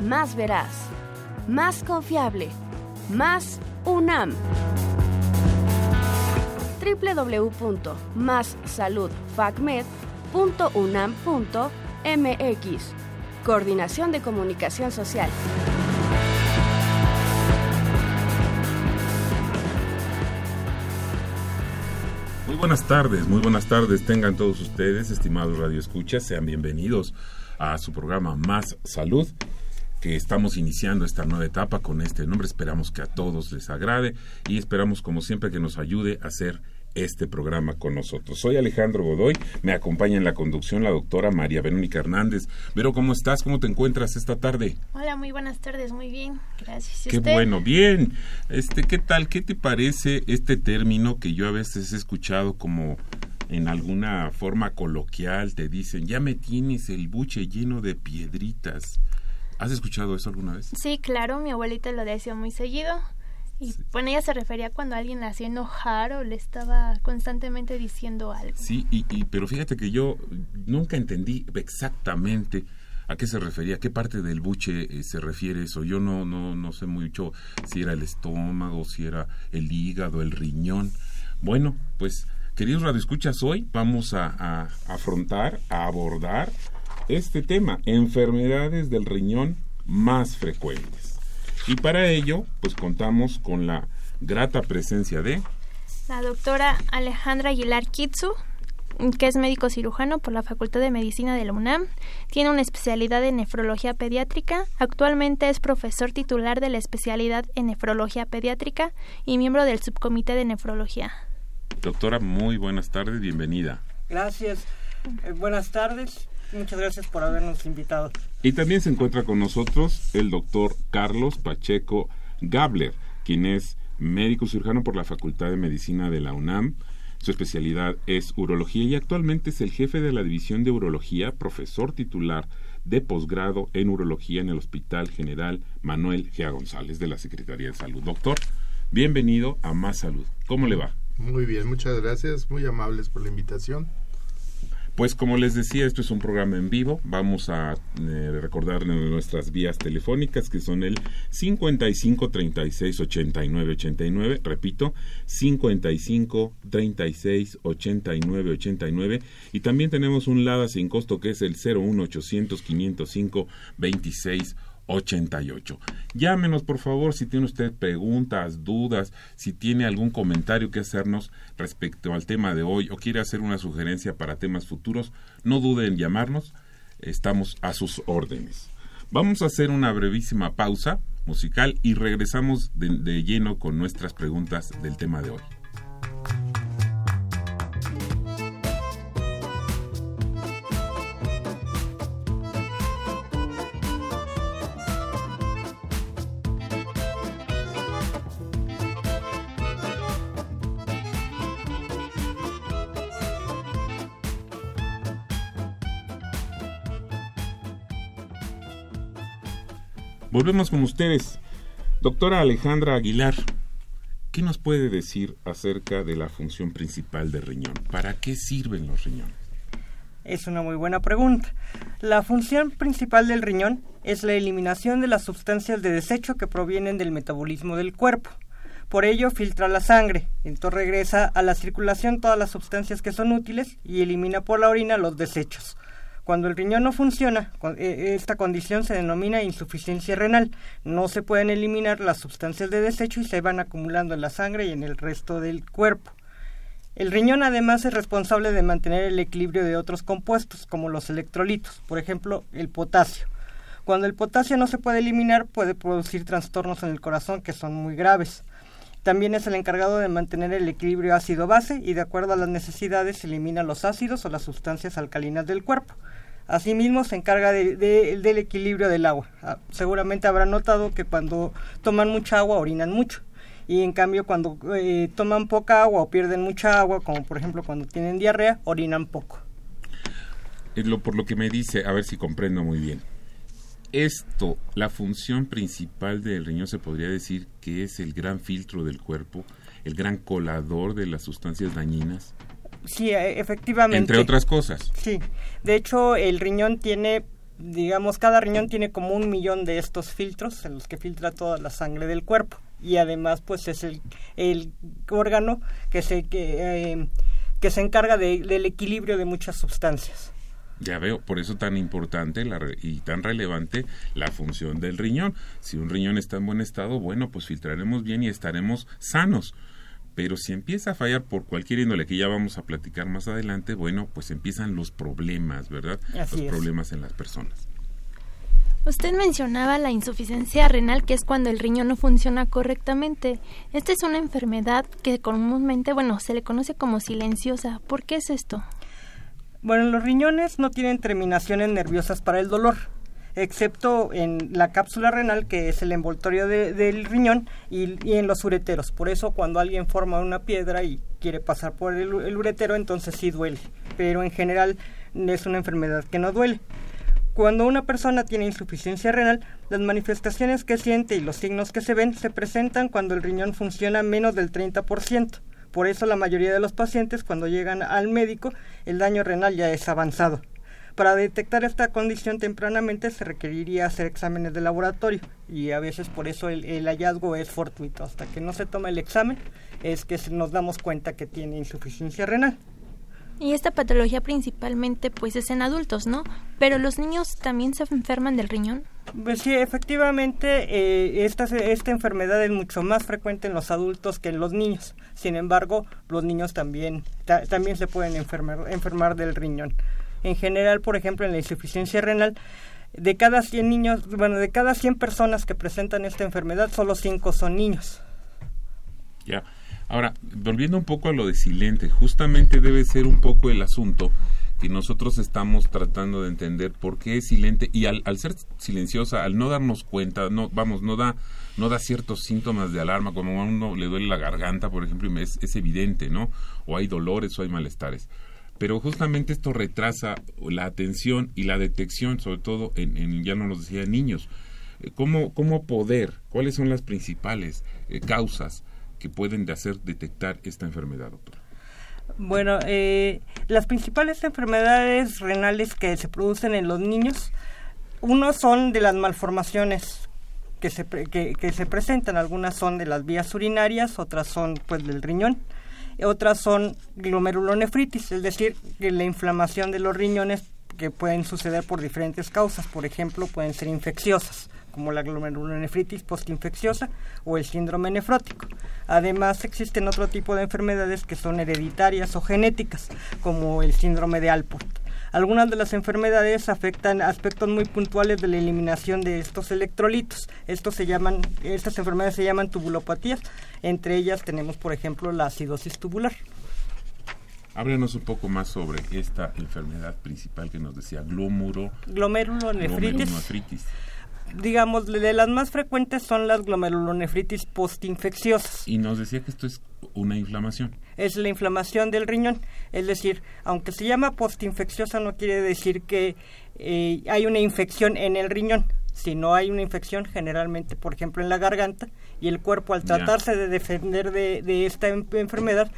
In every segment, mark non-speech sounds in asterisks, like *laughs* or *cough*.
más veraz más confiable, más UNAM. www.massaludfacmed.unam.mx Coordinación de Comunicación Social. Muy buenas tardes, muy buenas tardes tengan todos ustedes, estimados radioescuchas, sean bienvenidos a su programa Más Salud que estamos iniciando esta nueva etapa con este nombre. Esperamos que a todos les agrade y esperamos, como siempre, que nos ayude a hacer este programa con nosotros. Soy Alejandro Godoy, me acompaña en la conducción la doctora María Verónica Hernández. Pero, ¿cómo estás? ¿Cómo te encuentras esta tarde? Hola, muy buenas tardes, muy bien, gracias. Qué bueno, bien. Este, ¿qué tal? ¿Qué te parece este término que yo a veces he escuchado como en alguna forma coloquial te dicen, ya me tienes el buche lleno de piedritas? ¿Has escuchado eso alguna vez? Sí, claro, mi abuelita lo decía muy seguido. Y bueno, ella se refería cuando alguien la hacía enojar o le estaba constantemente diciendo algo. Sí, y, y, pero fíjate que yo nunca entendí exactamente a qué se refería, a qué parte del buche eh, se refiere eso. Yo no, no, no sé mucho si era el estómago, si era el hígado, el riñón. Bueno, pues, queridos radioescuchas, hoy vamos a, a afrontar, a abordar este tema, enfermedades del riñón más frecuentes. Y para ello, pues contamos con la grata presencia de... La doctora Alejandra Aguilar Kitsu, que es médico cirujano por la Facultad de Medicina de la UNAM. Tiene una especialidad en nefrología pediátrica. Actualmente es profesor titular de la especialidad en nefrología pediátrica y miembro del subcomité de nefrología. Doctora, muy buenas tardes, bienvenida. Gracias. Eh, buenas tardes. Muchas gracias por habernos invitado. Y también se encuentra con nosotros el doctor Carlos Pacheco Gabler, quien es médico cirujano por la Facultad de Medicina de la UNAM. Su especialidad es urología y actualmente es el jefe de la División de Urología, profesor titular de posgrado en urología en el Hospital General Manuel G. González de la Secretaría de Salud. Doctor, bienvenido a Más Salud. ¿Cómo le va? Muy bien, muchas gracias, muy amables por la invitación. Pues como les decía, esto es un programa en vivo. Vamos a eh, recordar nuestras vías telefónicas que son el 55 36 89 89. Repito, 55 36 89 89. Y también tenemos un LADA sin costo que es el 01 800 505 26 88. Llámenos por favor si tiene usted preguntas, dudas, si tiene algún comentario que hacernos respecto al tema de hoy o quiere hacer una sugerencia para temas futuros, no dude en llamarnos, estamos a sus órdenes. Vamos a hacer una brevísima pausa musical y regresamos de, de lleno con nuestras preguntas del tema de hoy. Volvemos con ustedes. Doctora Alejandra Aguilar, ¿qué nos puede decir acerca de la función principal del riñón? ¿Para qué sirven los riñones? Es una muy buena pregunta. La función principal del riñón es la eliminación de las sustancias de desecho que provienen del metabolismo del cuerpo. Por ello filtra la sangre, entonces regresa a la circulación todas las sustancias que son útiles y elimina por la orina los desechos. Cuando el riñón no funciona, e, esta condición se denomina insuficiencia renal. No se pueden eliminar las sustancias de desecho y se van acumulando en la sangre y en el resto del cuerpo. El riñón además es responsable de mantener el equilibrio de otros compuestos, como los electrolitos, por ejemplo, el potasio. Cuando el potasio no se puede eliminar, puede producir trastornos en el corazón que son muy graves. También es el encargado de mantener el equilibrio ácido-base y de acuerdo a las necesidades elimina los ácidos o las sustancias alcalinas del cuerpo. Asimismo, se encarga del equilibrio del agua. Ah, seguramente habrán notado que cuando toman mucha agua, orinan mucho. Y en cambio, cuando eh, toman poca agua o pierden mucha agua, como por ejemplo cuando tienen diarrea, orinan poco. Lo, por lo que me dice, a ver si comprendo muy bien. Esto, la función principal del riñón se podría decir que es el gran filtro del cuerpo, el gran colador de las sustancias dañinas. Sí, e, efectivamente. Entre otras cosas. Sí, de hecho el riñón tiene, digamos, cada riñón tiene como un millón de estos filtros en los que filtra toda la sangre del cuerpo y además pues es el, el órgano que se, que, eh, que se encarga del equilibrio de muchas sustancias. Ya veo, por eso tan importante la, y tan relevante la función del riñón. Si un riñón está en buen estado, bueno, pues filtraremos bien y estaremos sanos. Pero si empieza a fallar por cualquier índole que ya vamos a platicar más adelante, bueno, pues empiezan los problemas, ¿verdad? los problemas en las personas. Usted mencionaba la insuficiencia renal, que es cuando el riñón no funciona correctamente. Esta es una enfermedad que comúnmente, bueno, se le conoce como silenciosa. ¿Por qué es esto? Bueno, los riñones no tienen terminaciones nerviosas para el dolor excepto en la cápsula renal, que es el envoltorio del riñón, y, en los ureteros. Por eso cuando alguien forma una piedra y quiere pasar por el, uretero, entonces sí duele. Pero en general es una enfermedad que no duele. Cuando una persona tiene insuficiencia renal, las manifestaciones que siente y los signos que se ven se presentan cuando el riñón funciona menos del 30%. Por eso la mayoría de los pacientes cuando llegan al médico el daño renal ya es avanzado. Para detectar esta condición tempranamente se requeriría hacer exámenes de laboratorio y a veces por eso el, hallazgo es fortuito. Hasta que no se toma el examen es que nos damos cuenta que tiene insuficiencia renal. Y esta patología principalmente pues es en adultos, ¿no? Pero los niños también se enferman del riñón. Pues sí, efectivamente, eh, esta, esta enfermedad es mucho más frecuente en los adultos que en los niños. Sin embargo, los niños también, también se pueden enfermar, enfermar del riñón. En general, por ejemplo, en la insuficiencia renal, de cada 100 niños, bueno, de cada 100 personas que presentan esta enfermedad, solo 5 son niños. Ya. Ahora, volviendo un poco a lo de silente, justamente debe ser un poco el asunto que nosotros estamos tratando de entender por qué es silente y al, ser silenciosa, al no darnos cuenta, no vamos, no da no da ciertos síntomas de alarma, como a uno le duele la garganta, por ejemplo, es, es evidente, ¿no? O hay dolores o hay malestares pero justamente esto retrasa la atención y la detección, sobre todo en, ya no nos decía, niños. Eh, ¿Cómo, ¿Cómo poder, cuáles son las principales eh, causas que pueden hacer detectar esta enfermedad, doctor? Bueno, eh, las principales enfermedades renales que se producen en los niños, uno son de las malformaciones que se, que se presentan, algunas son de las vías urinarias, otras son pues del riñón otras son glomerulonefritis, es decir, la inflamación de los riñones que pueden suceder por diferentes causas, por ejemplo, pueden ser infecciosas, como la glomerulonefritis postinfecciosa o el síndrome nefrótico. Además, existen otro tipo de enfermedades que son hereditarias o genéticas, como el síndrome de Alport. Algunas de las enfermedades afectan aspectos muy puntuales de la eliminación de estos electrolitos. Estos se llaman, estas enfermedades se llaman tubulopatías. Entre ellas tenemos, por ejemplo, la acidosis tubular. Háblanos un poco más sobre esta enfermedad principal que nos decía, glómuro, glomerulonefritis digamos, de las más frecuentes son las glomerulonefritis postinfecciosas. Y nos decía que esto es una inflamación. Es la inflamación del riñón. Es decir, aunque se llama postinfecciosa, no quiere decir que eh, hay una infección en el riñón. Si no hay una infección, generalmente, por ejemplo, en la garganta, y el cuerpo al tratarse de defender de, esta enfermedad,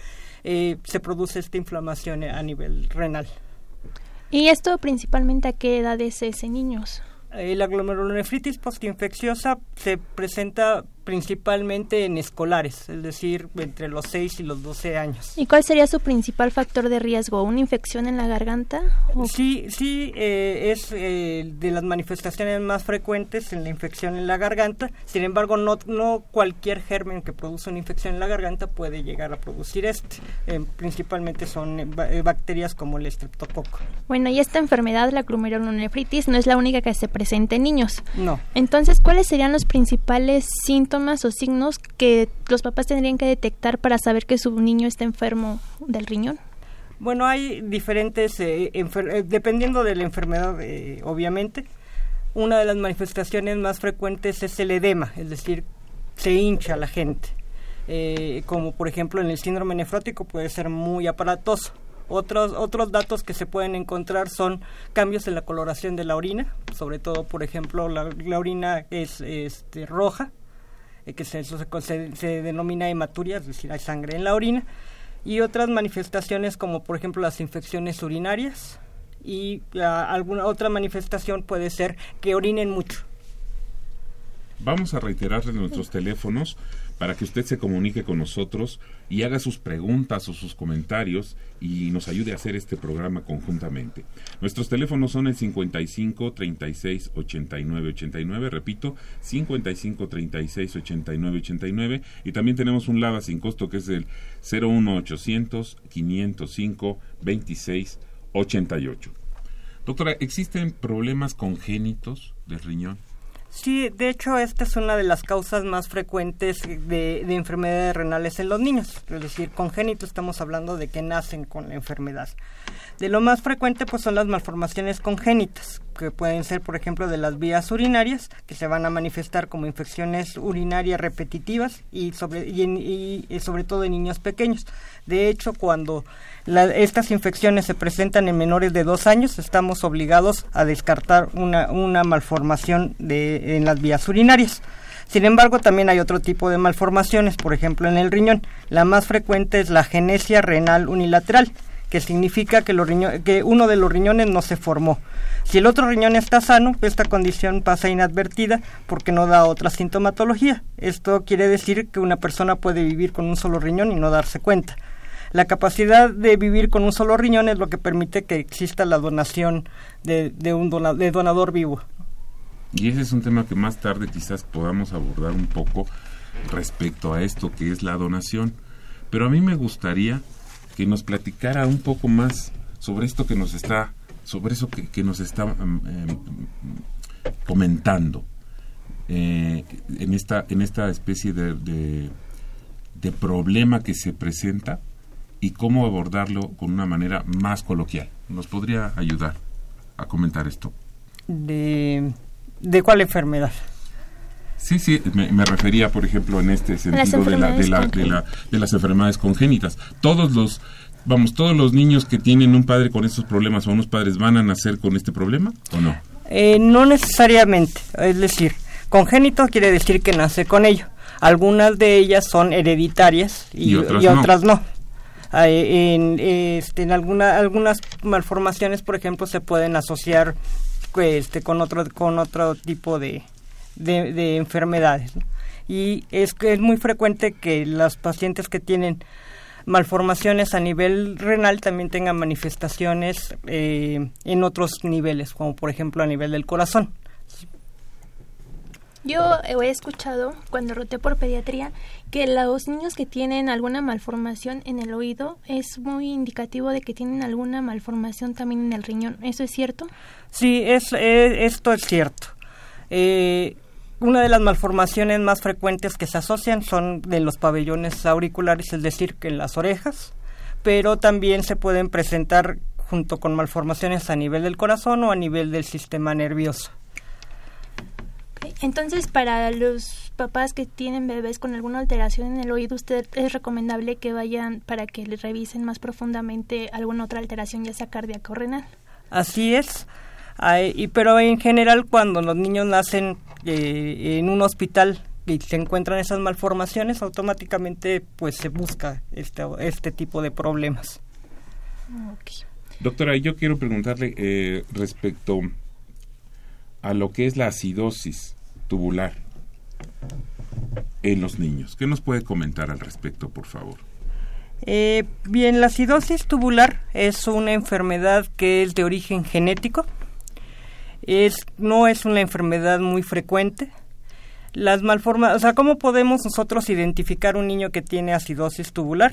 eh, se produce esta inflamación a nivel renal. ¿Y esto principalmente a qué edad es ese niños? Eh, la glomerulonefritis postinfecciosa se presenta principalmente en escolares, es decir, entre los 6 y los 12 años. ¿Y cuál sería su principal factor de riesgo? ¿Una infección en la garganta? Sí, sí, eh, es eh, de las manifestaciones más frecuentes en la infección en la garganta. Sin embargo, no, no cualquier germen que produce una infección en la garganta puede llegar a producir este. Eh, principalmente son bacterias como el estreptococo. Bueno, y esta enfermedad, la glomerulonefritis, no es la única que se presenta en niños. No. Entonces, ¿cuáles serían los principales síntomas o signos que los papás tendrían que detectar para saber que su niño está enfermo del riñón? Bueno, hay diferentes, eh, eh, dependiendo de la enfermedad, eh, obviamente. Una de las manifestaciones más frecuentes es el edema, es decir, se hincha la gente. como por ejemplo en el síndrome nefrótico puede ser muy aparatoso. Otros, otros datos que se pueden encontrar son cambios en la coloración de la orina, sobre todo, por ejemplo, la, orina es este, roja, que se, se, se, denomina hematuria, es decir, hay sangre en la orina y otras manifestaciones como por ejemplo las infecciones urinarias y alguna otra manifestación puede ser que orinen mucho. Vamos a reiterarles nuestros teléfonos para que usted se comunique con nosotros y haga sus preguntas o sus comentarios y nos ayude a hacer este programa conjuntamente. Nuestros teléfonos son el 55 36 89 89, repito, 55 36 89 89 y también tenemos un LADA sin costo que es el 01 800 505 26 88. Doctora, ¿existen problemas congénitos del riñón? Sí, de hecho, esta es una de las causas más frecuentes de, enfermedades renales en los niños. Es decir, congénitos estamos hablando de que nacen con la enfermedad. De lo más frecuente, pues son las malformaciones congénitas, que pueden ser, por ejemplo, de las vías urinarias, que se van a manifestar como infecciones urinarias repetitivas y sobre, y, sobre todo en niños pequeños. De hecho, cuando estas infecciones se presentan en menores de dos años, estamos obligados a descartar una malformación de, en las vías urinarias. Sin embargo, también hay otro tipo de malformaciones, por ejemplo, en el riñón. La más frecuente es la genesia renal unilateral, que significa que, uno de los riñones no se formó. Si el otro riñón está sano, esta condición pasa inadvertida porque no da otra sintomatología. Esto quiere decir que una persona puede vivir con un solo riñón y no darse cuenta. La capacidad de vivir con un solo riñón es lo que permite que exista la donación de, un de donador vivo. Y ese es un tema que más tarde quizás podamos abordar un poco respecto a esto que es la donación. Pero a mí me gustaría que nos platicara un poco más sobre esto que nos está, sobre eso que, nos está mm, em, comentando eh, en esta en esta especie de, de, problema que se presenta y cómo abordarlo con una manera más coloquial. ¿Nos podría ayudar a comentar esto? ¿De, de cuál enfermedad? Sí, sí, me, refería, por ejemplo, en este sentido de, la, de, la, de, las enfermedades congénitas. Todos los, vamos, todos los niños que tienen un padre con estos problemas o unos padres van a nacer con este problema o no? Eh, no necesariamente, es decir, congénito quiere decir que nace con ello. Algunas de ellas son hereditarias y, otras, no. En, este, en alguna, algunas malformaciones, por ejemplo, se pueden asociar este, con otro con otro tipo de, de, enfermedades. Y es que es muy frecuente que las pacientes que tienen malformaciones a nivel renal también tengan manifestaciones eh, en otros niveles, como por ejemplo a nivel del corazón. Yo he escuchado cuando roté por pediatría que los niños que tienen alguna malformación en el oído es muy indicativo de que tienen alguna malformación también en el riñón. ¿Eso es cierto? Sí, es, esto es cierto. Eh, una de las malformaciones más frecuentes que se asocian son de los pabellones auriculares, es decir, que en las orejas, pero también se pueden presentar junto con malformaciones a nivel del corazón o a nivel del sistema nervioso. Entonces, para los papás que tienen bebés con alguna alteración en el oído, usted es recomendable que vayan para que le revisen más profundamente alguna otra alteración, ya sea cardíaca o renal. Así es. y, pero en general, cuando los niños nacen eh, en un hospital y se encuentran esas malformaciones, automáticamente pues se busca este, este tipo de problemas. Doctora, yo quiero preguntarle eh, respecto a lo que es la acidosis tubular en los niños. ¿Qué nos puede comentar al respecto, por favor? Eh, bien, la acidosis tubular es una enfermedad que es de origen genético es no es una enfermedad muy frecuente. Las malformas, o sea, ¿cómo podemos nosotros identificar un niño que tiene acidosis tubular?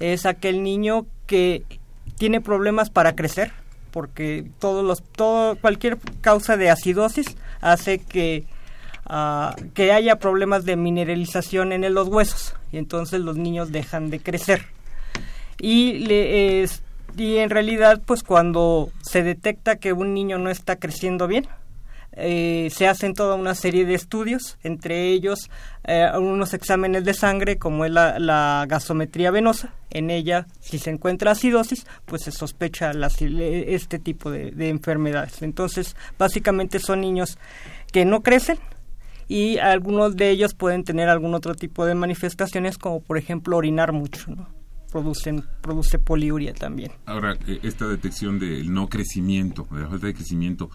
Es aquel niño que tiene problemas para crecer, porque todos los todo cualquier causa de acidosis hace que uh, que haya problemas de mineralización en los huesos y entonces los niños dejan de crecer y le, Y en realidad, pues cuando se detecta que un niño no está creciendo bien, eh, se hacen toda una serie de estudios, entre ellos eh, unos exámenes de sangre como es la, gasometría venosa. En ella, si se encuentra acidosis, pues se sospecha este tipo de, de enfermedades. Entonces, básicamente son niños que no crecen, y algunos de ellos pueden tener algún otro tipo de manifestaciones como por ejemplo orinar mucho, ¿no? Producen, produce poliuria también. Ahora, eh, esta detección del no crecimiento, de la falta de crecimiento,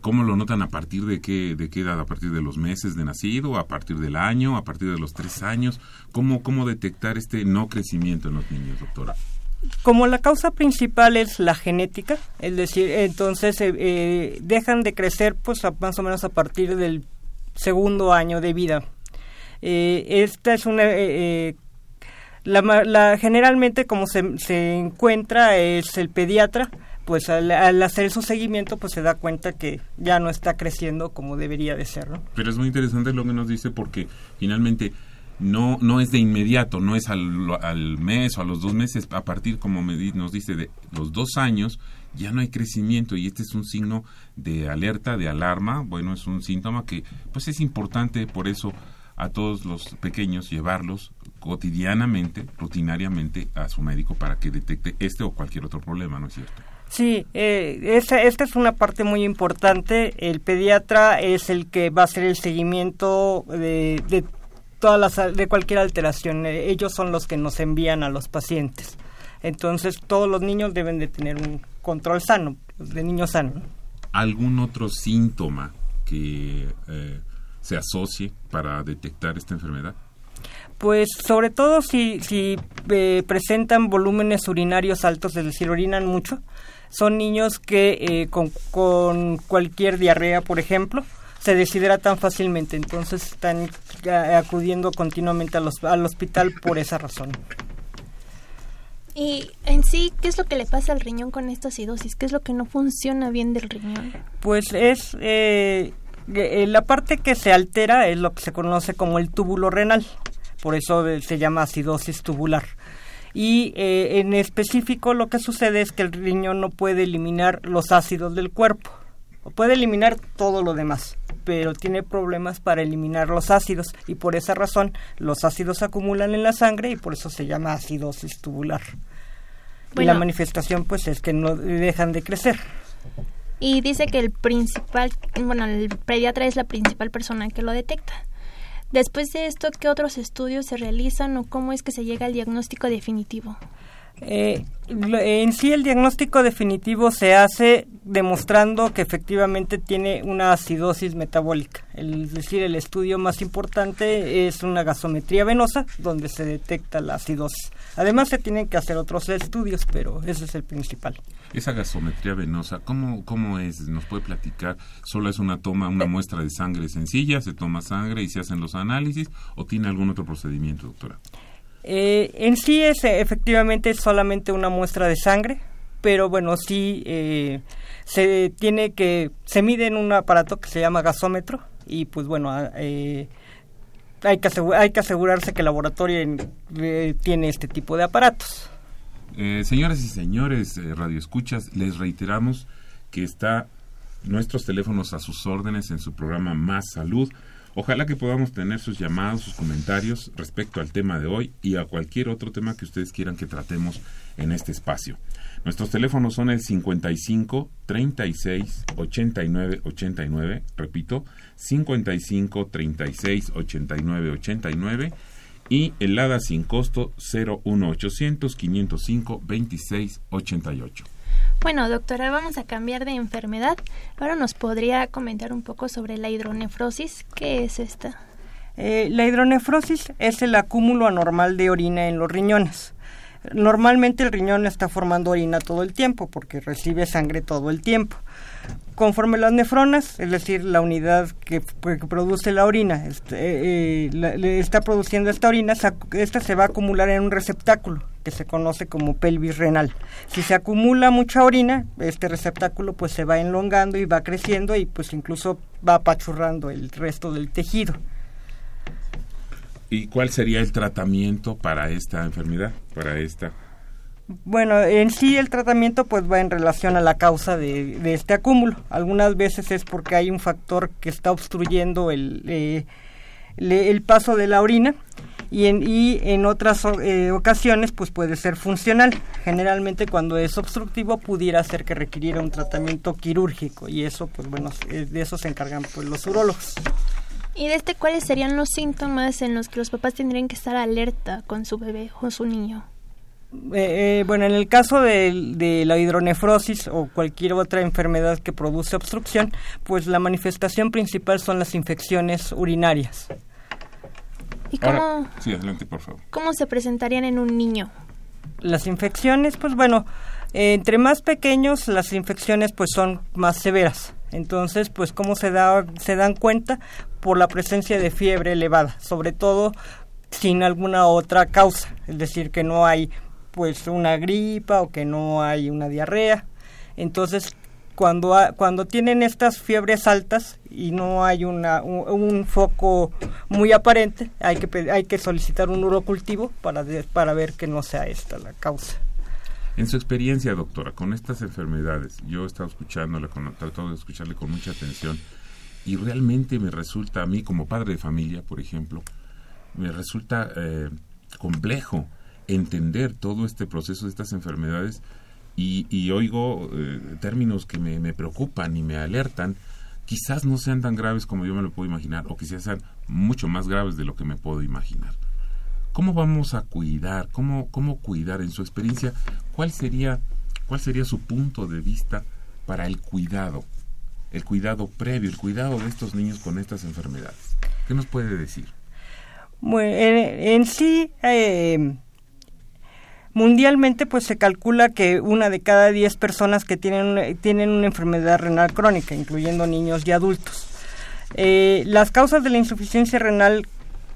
¿Cómo lo notan a partir de qué, de qué edad? ¿A partir de los meses de nacido? ¿A partir del año? ¿A partir de los tres años? ¿Cómo, cómo detectar este no crecimiento en los niños, doctora? Como la causa principal es la genética, es decir, entonces eh, eh, dejan de crecer pues más o menos a partir del segundo año de vida. Eh, esta es una la, generalmente como se, se encuentra es el pediatra pues al, hacer su seguimiento pues se da cuenta que ya no está creciendo como debería de ser ¿no? pero es muy interesante lo que nos dice porque finalmente no no es de inmediato no es al, al mes o a los dos meses a partir como nos dice de los dos años ya no hay crecimiento y este es un signo de alerta de alarma bueno es un síntoma que pues es importante por eso a todos los pequeños llevarlos cotidianamente, rutinariamente a su médico para que detecte este o cualquier otro problema, ¿no es cierto? Sí, eh, esta, es una parte muy importante. El pediatra es el que va a hacer el seguimiento de, de todas las de cualquier alteración. Eh, ellos son los que nos envían a los pacientes. Entonces todos los niños deben de tener un control sano, de niño sano. ¿Algún otro síntoma que eh, se asocie para detectar esta enfermedad? Pues sobre todo si, si eh, presentan volúmenes urinarios altos, es decir, orinan mucho, son niños que eh, con, con, cualquier diarrea, por ejemplo, se deshidratan fácilmente, entonces están acudiendo continuamente al hospital por esa razón. Y en sí, ¿qué es lo que le pasa al riñón con esta acidosis? ¿Qué es lo que no funciona bien del riñón? Pues es eh, eh la parte que se altera es lo que se conoce como el túbulo renal, por eso se llama acidosis tubular y eh, en específico lo que sucede es que el riñón no puede eliminar los ácidos del cuerpo, puede eliminar todo lo demás, pero tiene problemas para eliminar los ácidos y por esa razón los ácidos se acumulan en la sangre y por eso se llama acidosis tubular. y la manifestación pues es que no dejan de crecer. Y dice que el principal, bueno, el pediatra es la principal persona que lo detecta. Después de esto, ¿qué otros estudios se realizan o cómo es que se llega al diagnóstico definitivo? Eh, en sí el diagnóstico definitivo se hace demostrando que efectivamente tiene una acidosis metabólica. Es decir, el estudio más importante es una gasometría venosa donde se detecta la acidosis. Además se tienen que hacer otros estudios, pero ese es el principal. Esa gasometría venosa, ¿cómo, cómo es? ¿Nos puede platicar? ¿Solo es una toma, una muestra de sangre sencilla? ¿Se toma sangre y se hacen los análisis? ¿O tiene algún otro procedimiento, doctora? Eh, en sí es efectivamente solamente una muestra de sangre, pero bueno, sí eh, se tiene que, se mide en un aparato que se llama gasómetro y pues bueno, ah, eh, hay, que hay que asegurarse que el laboratorio tiene este tipo de aparatos. señoras y señores radioescuchas, les reiteramos que está nuestros teléfonos a sus órdenes en su programa Más Salud Ojalá que podamos tener sus llamados, sus comentarios respecto al tema de hoy y a cualquier otro tema que ustedes quieran que tratemos en este espacio. Nuestros teléfonos son el 55 36 89 89, repito, 55 36 89 89 y el ADA sin costo 01800 505 26 88. Bueno, doctora, vamos a cambiar de enfermedad. Ahora nos podría comentar un poco sobre la hidronefrosis. ¿Qué es esta? Eh, la hidronefrosis es el acúmulo anormal de orina en los riñones. Normalmente el riñón está formando orina todo el tiempo porque recibe sangre todo el tiempo. Conforme las nefronas, es decir, la unidad que, produce la orina, este, eh, eh, está produciendo esta orina, esta se va a acumular en un receptáculo que se conoce como pelvis renal. Si se acumula mucha orina, este receptáculo pues se va enlongando y va creciendo y pues incluso va apachurrando el resto del tejido. ¿Y cuál sería el tratamiento para esta enfermedad, para esta Bueno, en sí el tratamiento pues va en relación a la causa de, este acúmulo. Algunas veces es porque hay un factor que está obstruyendo el, eh, el paso de la orina y en, y en otras eh, ocasiones pues puede ser funcional. Generalmente cuando es obstructivo pudiera ser que requiriera un tratamiento quirúrgico y eso pues bueno, de eso se encargan pues los urólogos. ¿Y de este cuáles serían los síntomas en los que los papás tendrían que estar alerta con su bebé o su niño? Eh, eh, bueno, en el caso de, la hidronefrosis o cualquier otra enfermedad que produce obstrucción, pues la manifestación principal son las infecciones urinarias. ¿Y cómo, sí, adelante, por favor. cómo se presentarían en un niño? Las infecciones, pues bueno, eh, entre más pequeños las infecciones pues son más severas. Entonces, pues cómo se da se dan cuenta por la presencia de fiebre elevada, sobre todo sin alguna otra causa, es decir, que no hay pues una gripa o que no hay una diarrea. Entonces, cuando, cuando tienen estas fiebres altas y no hay una, un, foco muy aparente, hay que, hay que solicitar un urocultivo para, para ver que no sea esta la causa. En su experiencia, doctora, con estas enfermedades, yo he estado escuchándola, con, tratado de escucharle con mucha atención y realmente me resulta a mí como padre de familia, por ejemplo, me resulta eh, complejo entender todo este proceso de estas enfermedades y, oigo eh, términos que me, me, preocupan y me alertan, quizás no sean tan graves como yo me lo puedo imaginar o quizás sean mucho más graves de lo que me puedo imaginar. ¿Cómo vamos a cuidar? ¿Cómo, cómo cuidar en su experiencia? ¿Cuál sería, ¿Cuál sería su punto de vista para el cuidado? El cuidado previo, el cuidado de estos niños con estas enfermedades. ¿Qué nos puede decir? Bueno, en, sí, eh, Mundialmente, pues se calcula que una de cada diez personas que tienen, tienen una enfermedad renal crónica, incluyendo niños y adultos. Eh, las causas de la insuficiencia renal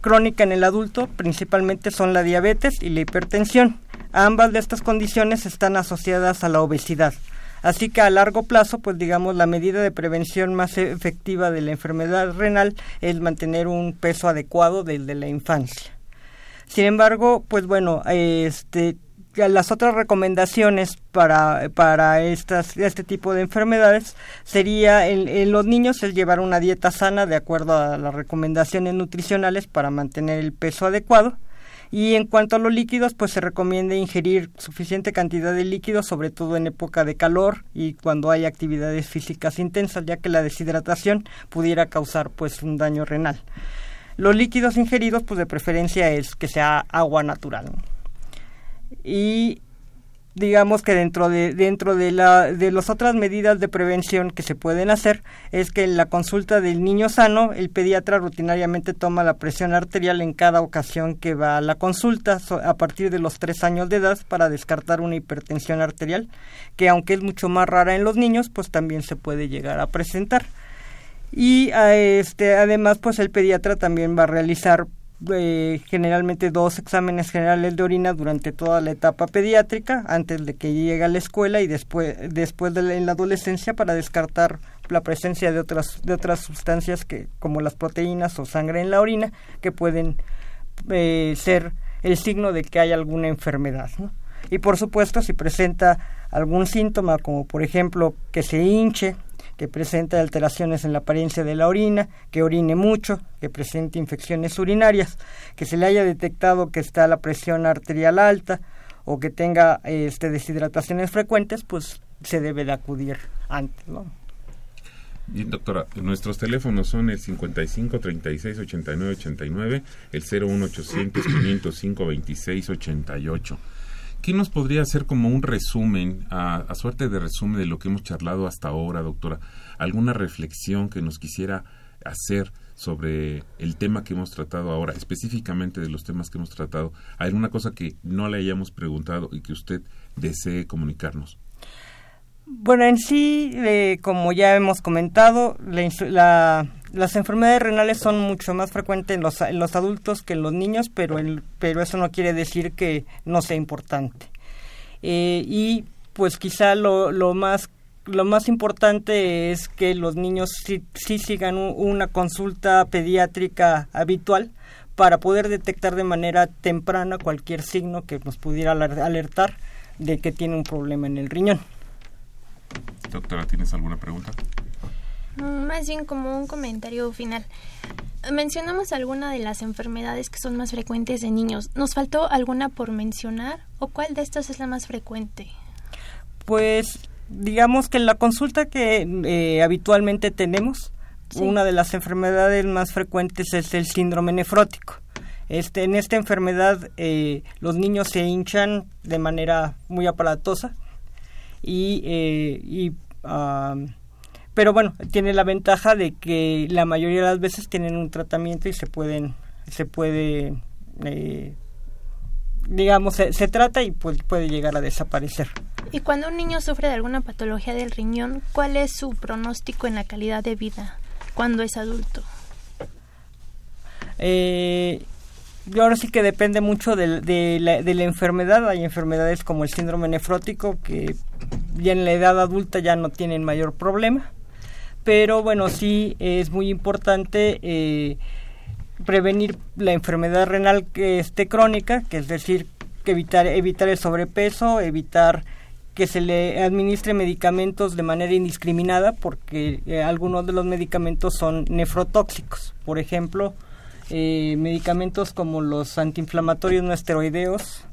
crónica en el adulto principalmente son la diabetes y la hipertensión. Ambas de estas condiciones están asociadas a la obesidad. Así que a largo plazo, pues digamos, la medida de prevención más efectiva de la enfermedad renal es mantener un peso adecuado desde la infancia. Sin embargo, pues bueno, este las otras recomendaciones para, para estas, este tipo de enfermedades sería en, los niños el llevar una dieta sana de acuerdo a las recomendaciones nutricionales para mantener el peso adecuado. Y en cuanto a los líquidos, pues se recomienda ingerir suficiente cantidad de líquidos, sobre todo en época de calor y cuando hay actividades físicas intensas, ya que la deshidratación pudiera causar pues un daño renal. Los líquidos ingeridos, pues de preferencia es que sea agua natural y digamos que dentro de dentro de la de las otras medidas de prevención que se pueden hacer es que en la consulta del niño sano el pediatra rutinariamente toma la presión arterial en cada ocasión que va a la consulta a partir de los tres años de edad para descartar una hipertensión arterial que aunque es mucho más rara en los niños pues también se puede llegar a presentar. Y a este además pues el pediatra también va a realizar eh, generalmente dos exámenes generales de orina durante toda la etapa pediátrica, antes de que llegue a la escuela y después, después de la, en la adolescencia para descartar la presencia de otras, de otras sustancias que, como las proteínas o sangre en la orina que pueden eh, ser el signo de que hay alguna enfermedad. Y por supuesto, si presenta algún síntoma, como por ejemplo que se hinche, que presente alteraciones en la apariencia de la orina, que orine mucho, que presente infecciones urinarias, que se le haya detectado que está la presión arterial alta o que tenga este, deshidrataciones frecuentes, pues se debe de acudir antes, ¿no? Doctora, nuestros teléfonos son el 55 36 89 89, el 01800 505 26 88. ¿Qué nos podría hacer como un resumen, a, suerte de resumen de lo que hemos charlado hasta ahora, doctora? ¿Alguna reflexión que nos quisiera hacer sobre el tema que hemos tratado ahora, específicamente de los temas que hemos tratado? ¿Alguna cosa que no le hayamos preguntado y que usted desee comunicarnos? Bueno, en sí, eh, como ya hemos comentado, la, las enfermedades renales son mucho más frecuentes en los, en los adultos que en los niños, pero, el, pero eso no quiere decir que no sea importante. Eh, y pues quizá lo, lo, más lo más importante es que los niños sí, sigan una consulta pediátrica habitual para poder detectar de manera temprana cualquier signo que nos pudiera alertar de que tiene un problema en el riñón. Doctora, ¿tienes alguna pregunta? Mm, más bien como un comentario final. Mencionamos alguna de las enfermedades que son más frecuentes en niños. ¿Nos faltó alguna por mencionar o cuál de estas es la más frecuente? Pues digamos que en la consulta que eh, habitualmente tenemos, una de las enfermedades más frecuentes es el síndrome nefrótico. Este, en esta enfermedad eh, los niños se hinchan de manera muy aparatosa y, eh, y pero bueno, tiene la ventaja de que la mayoría de las veces tienen un tratamiento y se pueden, se puede, eh, digamos, se, trata y pues, puede llegar a desaparecer. Y cuando un niño sufre de alguna patología del riñón, ¿cuál es su pronóstico en la calidad de vida cuando es adulto? Eh, ahora sí que depende mucho de, de, la, de, la, enfermedad. Hay enfermedades como el síndrome nefrótico que ya en la edad adulta ya no tienen mayor problema pero bueno, sí es muy importante eh, prevenir la enfermedad renal que esté crónica, que es decir, que evitar, evitar el sobrepeso, evitar que se le administre medicamentos de manera indiscriminada, porque eh, algunos de los medicamentos son nefrotóxicos. Por ejemplo, eh, medicamentos como los antiinflamatorios no esteroideos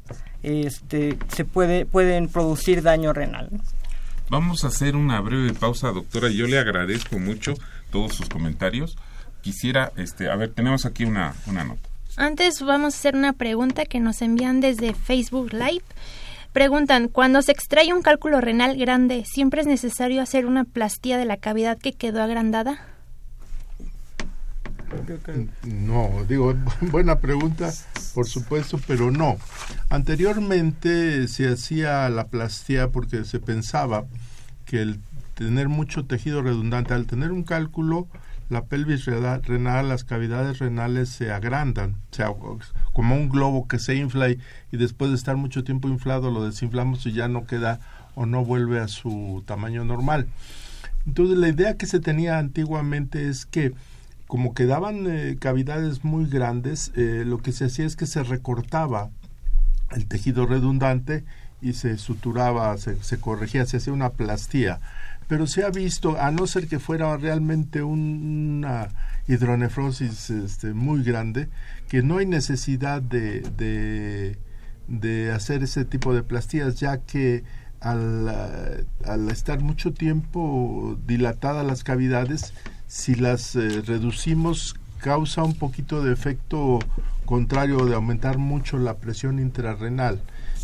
este, se puede, pueden producir daño renal. Vamos a hacer una breve pausa, doctora. Yo le agradezco mucho todos sus comentarios. Quisiera, este, a ver, tenemos aquí una, una nota. Antes vamos a hacer una pregunta que nos envían desde Facebook Live. Preguntan, cuando se extrae un cálculo renal grande, ¿siempre es necesario hacer una plastía de la cavidad que quedó agrandada? No, digo, *laughs* buena pregunta, por supuesto, pero no. Anteriormente se hacía la plastía porque se pensaba que el tener mucho tejido redundante, al tener un cálculo, la pelvis renal, las cavidades renales se agrandan, o sea, como un globo que se infla y, y, después de estar mucho tiempo inflado lo desinflamos y ya no queda o no vuelve a su tamaño normal. Entonces la idea que se tenía antiguamente es que como quedaban eh, cavidades muy grandes, eh, lo que se hacía es que se recortaba el tejido redundante y se suturaba, se, corregía, se hacía una plastía. Pero se ha visto, a no ser que fuera realmente una hidronefrosis este, muy grande, que no hay necesidad de, de, hacer ese tipo de plastías, ya que al, al, estar mucho tiempo dilatadas las cavidades, si las eh, reducimos causa un poquito de efecto contrario de aumentar mucho la presión intrarrenal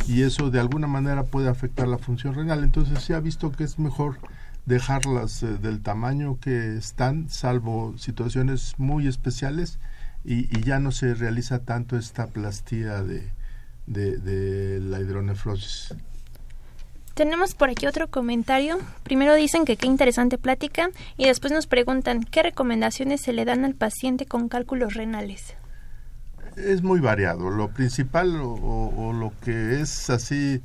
y eso de alguna manera puede afectar la función renal. Entonces se ha visto que es mejor dejarlas eh, del tamaño que están, salvo situaciones muy especiales, y, ya no se realiza tanto esta plastía de, de, la hidronefrosis. Tenemos por aquí otro comentario. Primero dicen que qué interesante plática y después nos preguntan qué recomendaciones se le dan al paciente con cálculos renales es muy variado. Lo principal o, lo que es así,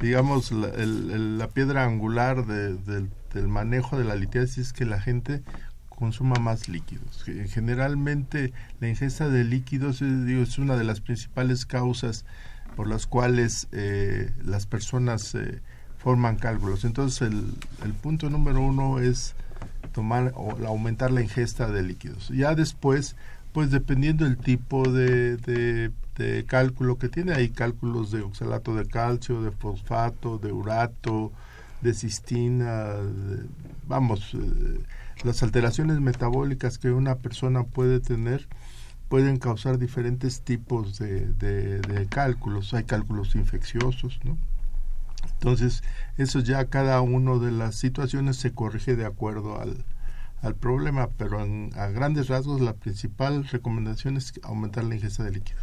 digamos, la, piedra angular del, manejo de la litiasis es que la gente consuma más líquidos. Generalmente la ingesta de líquidos es, una de las principales causas por las cuales eh, las personas eh, forman cálculos. Entonces el, el, punto número uno es tomar o aumentar la ingesta de líquidos. Ya después pues dependiendo del tipo de, de, cálculo que tiene, hay cálculos de oxalato de calcio, de fosfato, de urato, de cistina, vamos, eh, las alteraciones metabólicas que una persona puede tener pueden causar diferentes tipos de, de, cálculos. Hay cálculos infecciosos, ¿no? Entonces, eso ya cada una de las situaciones se corrige de acuerdo al, al problema, pero a grandes rasgos la principal recomendación es aumentar la ingesta de líquidos.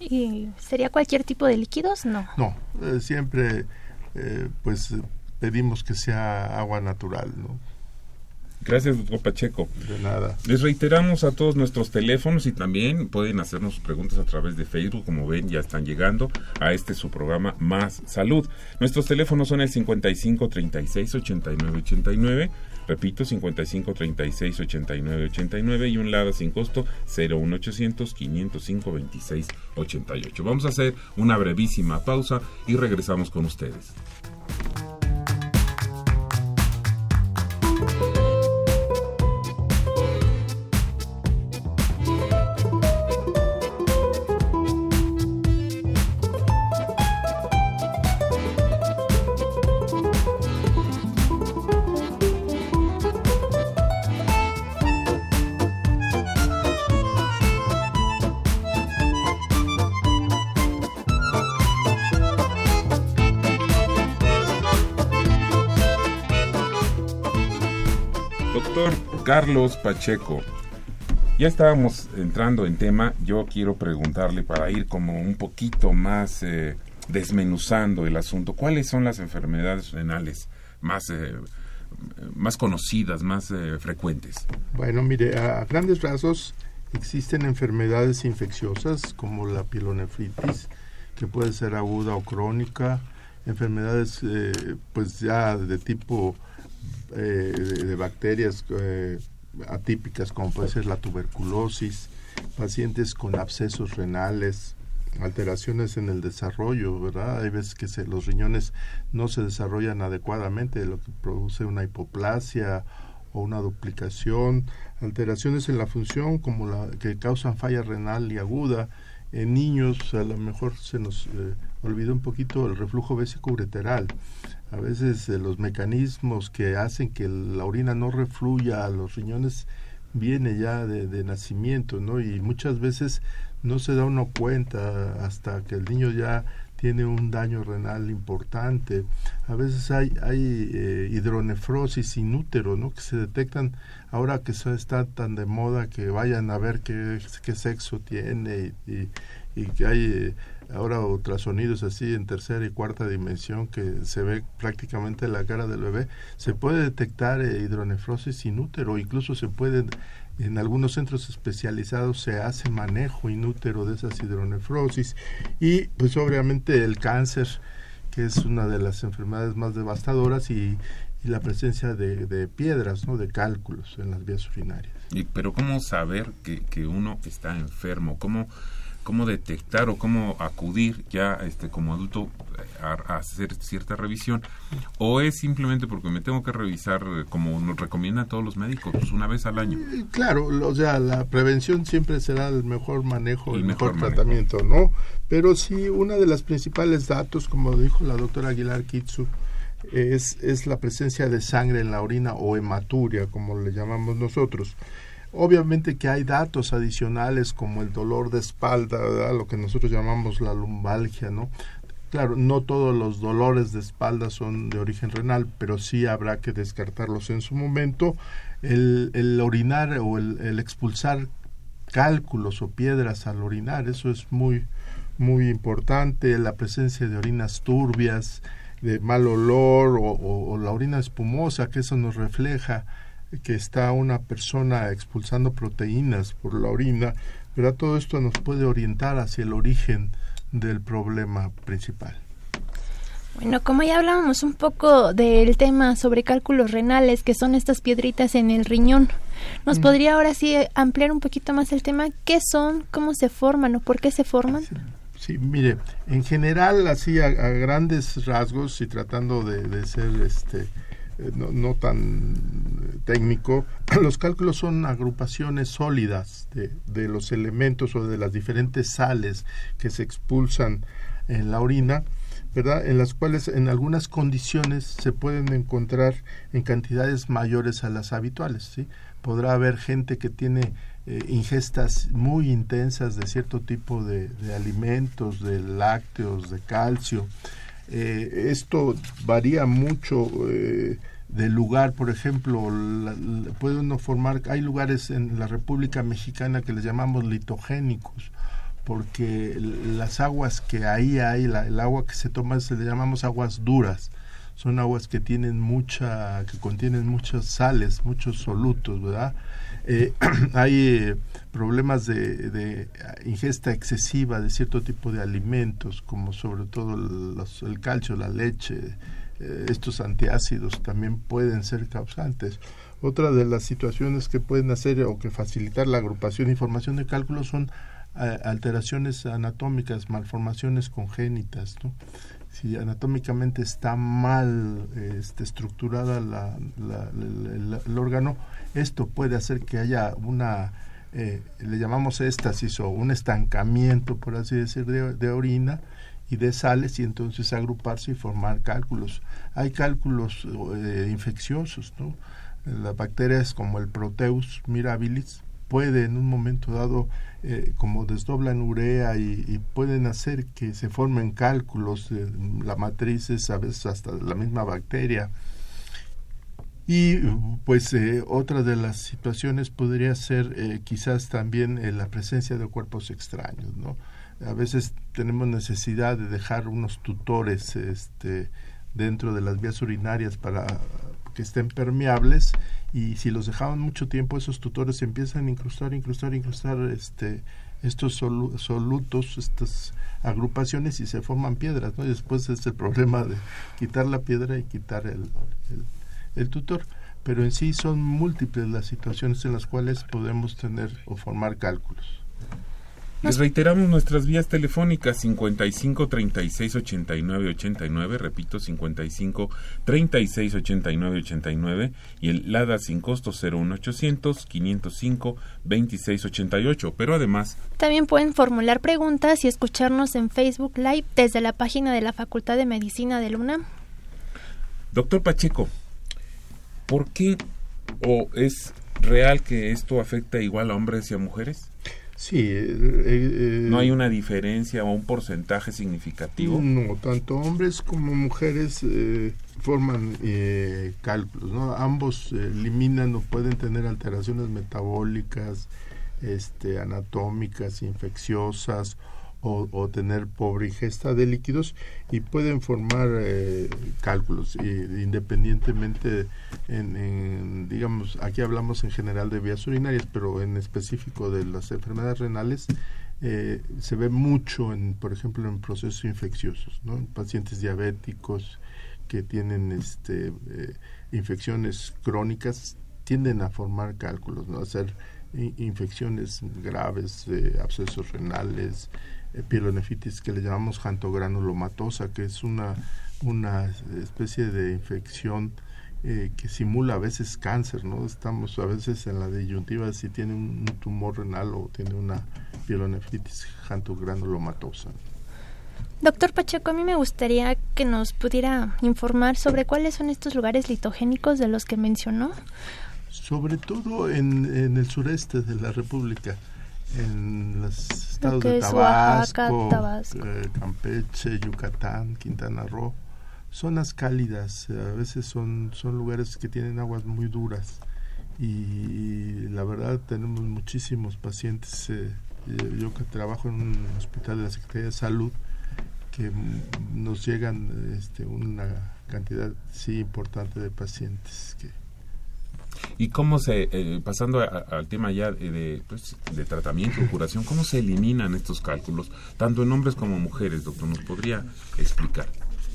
¿Y sería cualquier tipo de líquidos? No. No, eh, siempre eh, pues pedimos que sea agua natural, ¿no? Gracias, doctor Pacheco. De nada. Les reiteramos a todos nuestros teléfonos y también pueden hacernos preguntas a través de Facebook. Como ven, ya están llegando a este su programa Más Salud. Nuestros teléfonos son el 55 36 89 89 Repito, 55 36 89 89 y un LADA sin costo 01800 505 26 88. Vamos a hacer una brevísima pausa y regresamos con ustedes. Carlos Pacheco. Ya estábamos entrando en tema. Yo quiero preguntarle para ir como un poquito más eh, desmenuzando el asunto. ¿Cuáles son las enfermedades renales más, eh, más conocidas, más eh, frecuentes? Bueno, mire, a grandes rasgos existen enfermedades infecciosas como la pielonefritis, que puede ser aguda o crónica, enfermedades pues ya de tipo de, bacterias atípicas como puede ser la tuberculosis, pacientes con abscesos renales, alteraciones en el desarrollo, ¿verdad? Hay veces que se, los riñones no se desarrollan adecuadamente, lo que produce una hipoplasia o una duplicación, alteraciones en la función como la que causan falla renal y aguda. En niños a lo mejor se nos eh, olvidó un poquito el reflujo vésico ureteral a veces eh, los mecanismos que hacen que la orina no refluya a los riñones viene ya de, nacimiento, ¿no? Y muchas veces no se da uno cuenta hasta que el niño ya tiene un daño renal importante. A veces hay, hay eh, hidronefrosis inútero, ¿no? Que se detectan ahora que está tan de moda que vayan a ver qué, qué sexo tiene y, y, que hay eh, ahora ultrasonidos así en tercera y cuarta dimensión que se ve prácticamente la cara del bebé, se puede detectar eh, hidronefrosis inútero, incluso se puede, en algunos centros especializados se hace manejo inútero de esas hidronefrosis y pues obviamente el cáncer, que es una de las enfermedades más devastadoras y, la presencia de, piedras, ¿no? de cálculos en las vías urinarias. Pero ¿cómo saber que, que uno está enfermo? ¿Cómo cómo detectar o cómo acudir ya este como adulto a, hacer cierta revisión o es simplemente porque me tengo que revisar como nos recomiendan todos los médicos pues una vez al año eh, claro o sea la prevención siempre será el mejor manejo el, mejor, tratamiento no pero sí una de las principales datos como dijo la doctora Aguilar Kitsu es, es la presencia de sangre en la orina o hematuria como le llamamos nosotros Obviamente que hay datos adicionales como el dolor de espalda, lo que nosotros llamamos la lumbalgia, ¿no? Claro, no todos los dolores de espalda son de origen renal, pero sí habrá que descartarlos en su momento. El, el orinar o el, expulsar cálculos o piedras al orinar, eso es muy, muy importante. La presencia de orinas turbias, de mal olor o, o la orina espumosa, que eso nos refleja que está una persona expulsando proteínas por la orina, pero todo esto nos puede orientar hacia el origen del problema principal. Bueno, como ya hablábamos un poco del tema sobre cálculos renales, que son estas piedritas en el riñón, ¿nos mm. podría ahora sí ampliar un poquito más el tema? ¿Qué son? ¿Cómo se forman o por qué se forman? Sí, mire, en general, así a, grandes rasgos y tratando de, de ser este, eh, no, tan técnico, *clears throat* los cálculos son agrupaciones sólidas de, de, los elementos o de las diferentes sales que se expulsan en la orina, ¿verdad? En las cuales en algunas condiciones se pueden encontrar en cantidades mayores a las habituales, ¿sí? Podrá haber gente que tiene eh, ingestas muy intensas de cierto tipo de alimentos, de lácteos, de calcio, eh, esto varía mucho eh, del lugar, por ejemplo, puede uno formar, hay lugares en la República Mexicana que les llamamos litogénicos, porque las aguas que ahí hay, el agua que se toma se le llamamos aguas duras, son aguas que tienen mucha, que contienen muchas sales, muchos solutos, ¿verdad? Eh, *clears throat* hay eh, problemas de, ingesta excesiva de cierto tipo de alimentos, como sobre todo el calcio, la leche, eh, estos antiácidos también pueden ser causantes. Otra de las situaciones que pueden hacer o que facilitar la agrupación de información de cálculo son alteraciones anatómicas, malformaciones congénitas. Si anatómicamente está mal este, estructurada la, el órgano, esto puede hacer que haya una, eh, le llamamos éstasis o un estancamiento, por así decir, de, orina y de sales y entonces agruparse y formar cálculos. Hay cálculos eh, infecciosos, ¿no? Las bacterias como el Proteus mirabilis puede en un momento dado eh, como desdoblan urea y, pueden hacer que se formen cálculos, de la matriz es a veces hasta la misma bacteria. Y pues eh, otra de las situaciones podría ser eh, quizás también la presencia de cuerpos extraños, ¿no? A veces tenemos necesidad de dejar unos tutores este, dentro de las vías urinarias para que estén permeables y si los dejaban mucho tiempo esos tutores empiezan a incrustar, incrustar, incrustar este estos solutos, estas agrupaciones y se forman piedras, ¿no? Y después es el problema de quitar la piedra y quitar el tutor. Pero en sí son múltiples las situaciones en las cuales podemos tener o formar cálculos. Les reiteramos nuestras vías telefónicas 55 36 89 89, repito 55 36 89 89 y el LADA sin costo 01800 505 26 88, pero además también pueden formular preguntas y escucharnos en Facebook Live desde la página de la Facultad de Medicina de Luna. Doctor Pacheco, ¿por qué o es real que esto afecta igual a hombres y a mujeres? Sí. Eh, eh, ¿No hay una diferencia o un porcentaje significativo? No, tanto hombres como mujeres eh, forman cálculos, ¿no? Ambos eliminan o pueden tener alteraciones metabólicas, este, anatómicas, infecciosas o, tener pobre ingesta de líquidos y pueden formar eh, cálculos independientemente en, digamos aquí hablamos en general de vías urinarias pero en específico de las enfermedades renales eh, se ve mucho en por ejemplo en procesos infecciosos ¿no? en pacientes diabéticos que tienen este eh, infecciones crónicas tienden a formar cálculos no a hacer infecciones graves abscesos renales pielonefritis que le llamamos jantogranulomatosa, que es una, una especie de infección eh, que simula a veces cáncer, ¿no? Estamos a veces en la disyuntiva si tiene un, tumor renal o tiene una pielonefritis jantogranulomatosa. Doctor Pacheco, a mí me gustaría que nos pudiera informar sobre cuáles son estos lugares litogénicos de los que mencionó. Sobre todo en, en el sureste de la República en los estados de Tabasco, eh, Campeche, Yucatán, Quintana Roo, zonas cálidas, eh, a veces son, son lugares que tienen aguas muy duras y la verdad tenemos muchísimos pacientes, eh, yo que trabajo en un hospital de la Secretaría de Salud, que nos llegan este, una cantidad sí importante de pacientes que ¿Y cómo se, eh, pasando al tema ya de, pues, de tratamiento o curación, cómo se eliminan estos cálculos, tanto en hombres como mujeres, doctor? ¿Nos podría explicar?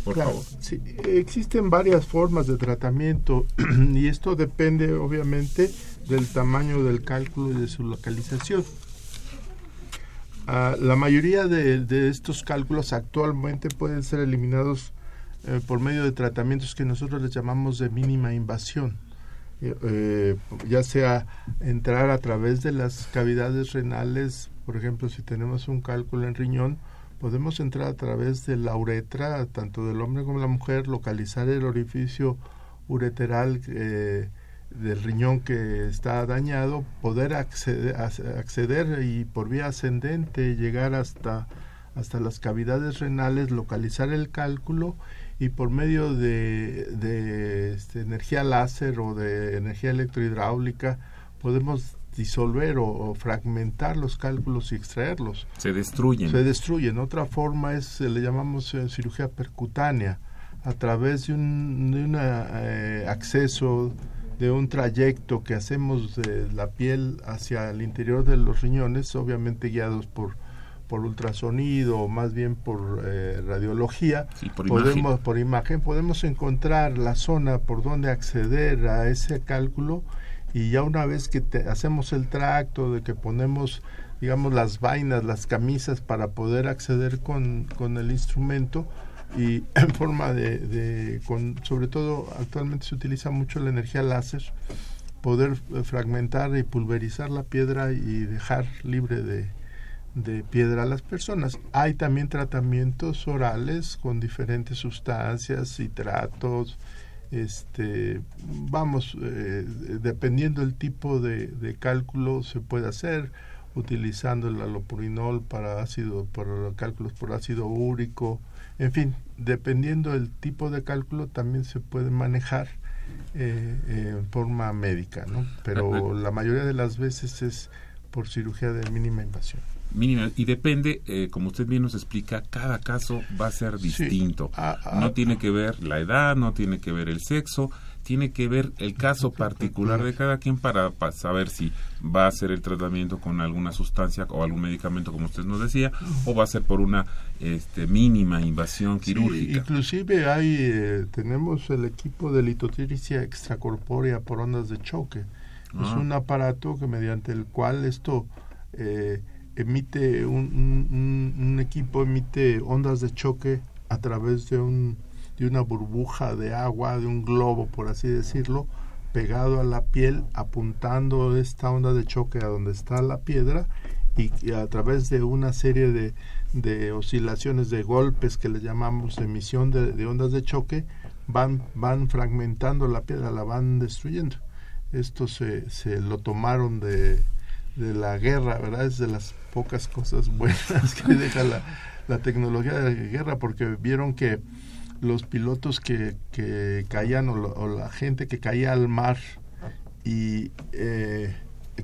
Por favor. Sí, existen varias formas de tratamiento *clears throat* y esto depende obviamente del tamaño del cálculo y de su localización. Ah, la mayoría de, estos cálculos actualmente pueden ser eliminados eh, por medio de tratamientos que nosotros les llamamos de mínima invasión. Eh, ya sea entrar a través de las cavidades renales, por ejemplo, si tenemos un cálculo en riñón, podemos entrar a través de la uretra, tanto del hombre como de la mujer, localizar el orificio ureteral eh, del riñón que está dañado, poder acceder, acceder y por vía ascendente llegar hasta, hasta las cavidades renales, localizar el cálculo y por medio de, este, energía láser o de energía electrohidráulica podemos disolver o, fragmentar los cálculos y extraerlos. Se destruyen. Se destruyen. Otra forma es, le llamamos eh, cirugía percutánea, a través de un de una, eh, acceso, de un trayecto que hacemos de la piel hacia el interior de los riñones, obviamente guiados por por ultrasonido o más bien por eh, radiología, por podemos imagen. por imagen podemos encontrar la zona por donde acceder a ese cálculo y ya una vez que hacemos el tracto de que ponemos digamos las vainas, las camisas para poder acceder con, con el instrumento y *clears throat* en forma de, de con, sobre todo actualmente se utiliza mucho la energía láser poder eh, fragmentar y pulverizar la piedra y dejar libre de, de piedra a las personas. Hay también tratamientos orales con diferentes sustancias, citratos, este, vamos, eh, dependiendo del tipo de, de, cálculo se puede hacer utilizando el alopurinol para ácido, para cálculos por ácido úrico, en fin, dependiendo del tipo de cálculo también se puede manejar eh, en forma médica, ¿no? Pero la mayoría de las veces es por cirugía de mínima invasión. Mínima, y depende, eh, como usted bien nos explica, cada caso va a ser distinto. Sí. Ah, ah, no tiene que ver la edad, no tiene que ver el sexo, tiene que ver el caso particular de cada quien para, para, saber si va a hacer el tratamiento con alguna sustancia o algún medicamento, como usted nos decía, o va a ser por una este, mínima invasión quirúrgica. Sí, inclusive hay, eh, tenemos el equipo de litotricia extracorpórea por ondas de choque. Ah. Es un aparato que mediante el cual esto eh, emite, un, equipo emite ondas de choque a través de un de una burbuja de agua, de un globo, por así decirlo, pegado a la piel, apuntando esta onda de choque a donde está la piedra y, y a través de una serie de, de, oscilaciones de golpes que le llamamos emisión de, de, ondas de choque, van, van fragmentando la piedra, la van destruyendo. Esto se, se lo tomaron de, de la guerra, ¿verdad? Es de las pocas cosas buenas que deja la, la tecnología de la guerra, porque vieron que los pilotos que, que caían o, o, la gente que caía al mar y eh,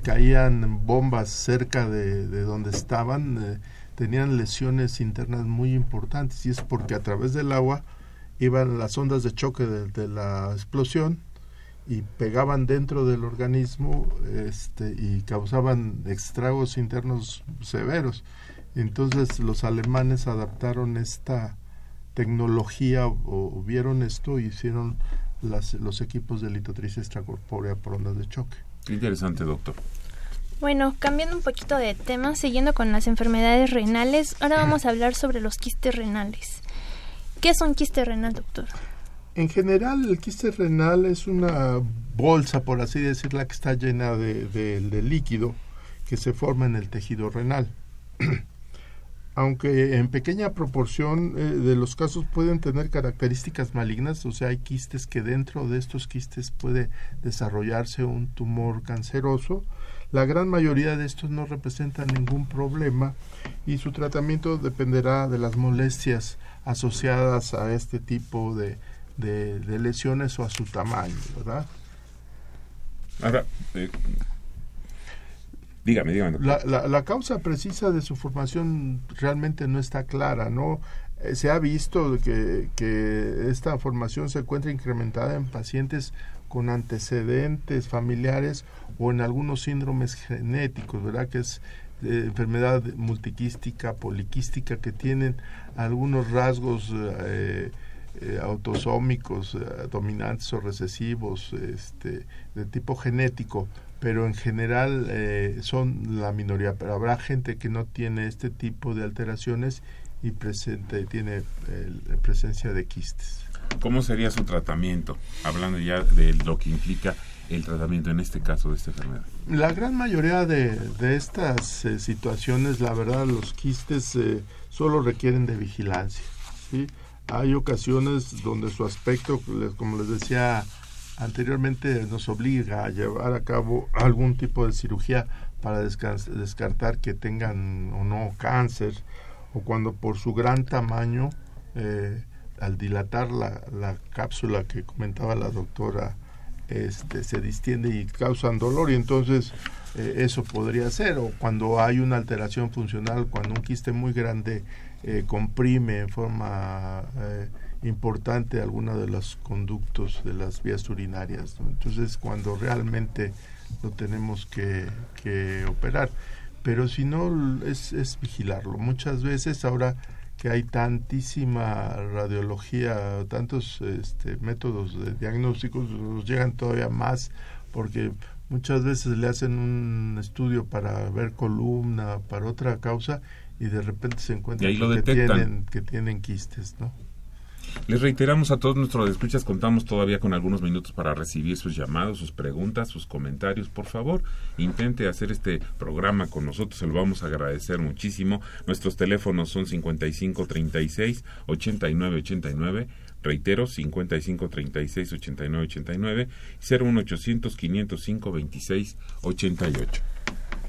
caían bombas cerca de, de donde estaban, eh, tenían lesiones internas muy importantes y es porque a través del agua iban las ondas de choque de la explosión y pegaban dentro del organismo este, y causaban estragos internos severos. Entonces los alemanes adaptaron esta tecnología o, o vieron esto y hicieron las, los equipos de litotricia extracorpórea por ondas de choque. Interesante, doctor. Bueno, cambiando un poquito de tema, siguiendo con las enfermedades renales, ahora *clears throat* vamos a hablar sobre los quistes renales. ¿Qué es un quiste renal, doctor? En general, el quiste renal es una bolsa, por así decirla, que está llena de, líquido que se forma en el tejido renal. *clears throat* aunque en pequeña proporción eh, de los casos pueden tener características malignas, o sea, hay quistes que dentro de estos quistes puede desarrollarse un tumor canceroso. La gran mayoría de estos no representan ningún problema y su tratamiento dependerá de las molestias asociadas a este tipo de, de, de lesiones o a su tamaño, ¿verdad? Ahora, eh, Dígame, dígame. La, la, la, causa precisa de su formación realmente no está clara, ¿no? Eh, se ha visto que, que, esta formación se encuentra incrementada en pacientes con antecedentes familiares o en algunos síndromes genéticos, ¿verdad? Que es eh, enfermedad multiquística, poliquística, que tienen algunos rasgos eh, eh, autosómicos, dominantes o recesivos, este, de tipo genético, pero en general eh, son la minoría, pero habrá gente que no tiene este tipo de alteraciones y presente, tiene eh, presencia de quistes. ¿Cómo sería su tratamiento? Hablando ya de lo que implica el tratamiento en este caso de esta enfermedad. La gran mayoría de, de estas eh, situaciones, la verdad, los quistes solo requieren de vigilancia. ¿sí? Hay ocasiones donde su aspecto, como les decía, anteriormente nos obliga a llevar a cabo algún tipo de cirugía para descartar que tengan o no cáncer o cuando por su gran tamaño eh, al dilatar la, la, cápsula que comentaba la doctora este, se distiende y causan dolor y entonces eh, eso podría ser o cuando hay una alteración funcional cuando un quiste muy grande eh, comprime en forma importante alguno de los conductos de las vías urinarias. Entonces, cuando realmente lo tenemos que, que, operar. pero si no es, es vigilarlo. Muchas veces ahora que hay tantísima radiología, tantos este, métodos de diagnósticos, nos llegan todavía más porque muchas veces le hacen un estudio para ver columna, para otra causa y de repente se encuentran que, tienen, que tienen quistes, ¿no? Les reiteramos a todos nuestros escuchas, contamos todavía con algunos minutos para recibir sus llamados, sus preguntas, sus comentarios. Por favor, intente hacer este programa con nosotros, se lo vamos a agradecer muchísimo. Nuestros teléfonos son 5536 8989 Reitero, 55 36 89 89 01800 505 26 88.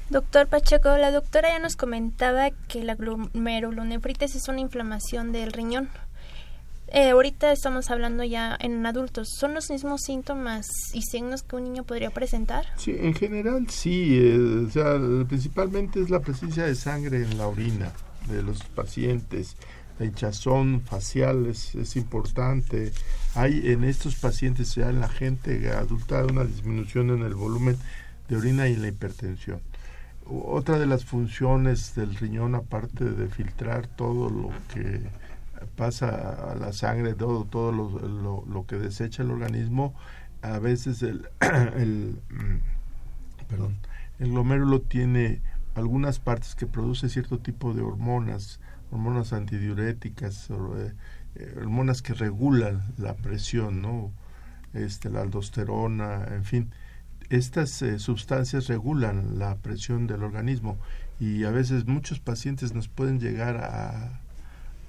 Doctor Pacheco, la doctora ya nos comentaba que la glomerulonefritis es una inflamación del riñón. Eh, ahorita estamos hablando ya en adultos. ¿Son los mismos síntomas y signos que un niño podría presentar? Sí, en general sí. Eh, o sea, principalmente es la presencia de sangre en la orina de los pacientes. La hinchazón facial es, es importante. Hay en estos pacientes, ya en la gente adulta, una disminución en el volumen de orina y la hipertensión. Otra de las funciones del riñón, aparte de filtrar todo lo que pasa a la sangre, todo, todo lo, lo, que desecha el organismo, a veces el, *clears throat* el, mm, perdón, el glomérulo tiene algunas partes que produce cierto tipo de hormonas, hormonas antidiuréticas, eh, eh, hormonas que regulan la presión, ¿no? Este, la aldosterona, en fin. Estas eh, sustancias regulan la presión del organismo y a veces muchos pacientes nos pueden llegar a,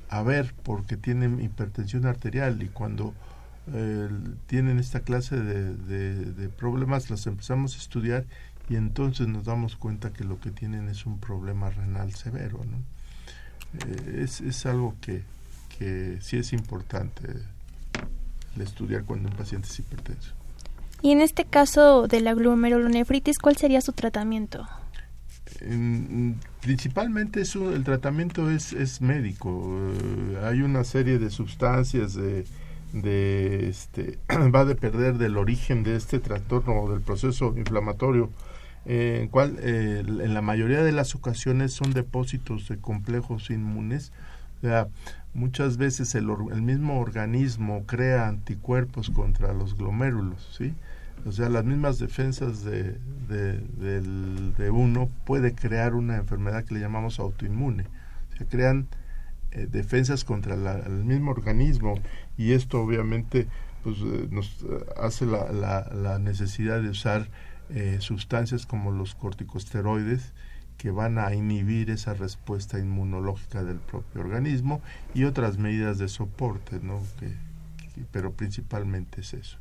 a ver porque tienen hipertensión arterial y cuando tienen esta clase de, de, problemas las empezamos a estudiar y entonces nos damos cuenta que lo que tienen es un problema renal severo. ¿no? Eh, es, es algo que, que sí es importante estudiar cuando un paciente es hipertenso. Y en este caso de la glomerulonefritis, ¿cuál sería su tratamiento? principalmente eso, el tratamiento es, es médico. Eh, hay una serie de sustancias de, de este, *clears throat* va a depender del origen de este trastorno o del proceso inflamatorio eh, en cual eh, en la mayoría de las ocasiones son depósitos de complejos inmunes. O sea, muchas veces el, el mismo organismo crea anticuerpos contra los glomérulos, ¿sí? O sea, las mismas defensas de, de, uno puede crear una enfermedad que le llamamos autoinmune. Se crean eh, defensas contra el mismo organismo y esto obviamente pues, nos hace la, la, la necesidad de usar eh, sustancias como los corticosteroides que van a inhibir esa respuesta inmunológica del propio organismo y otras medidas de soporte, ¿no? pero principalmente es eso.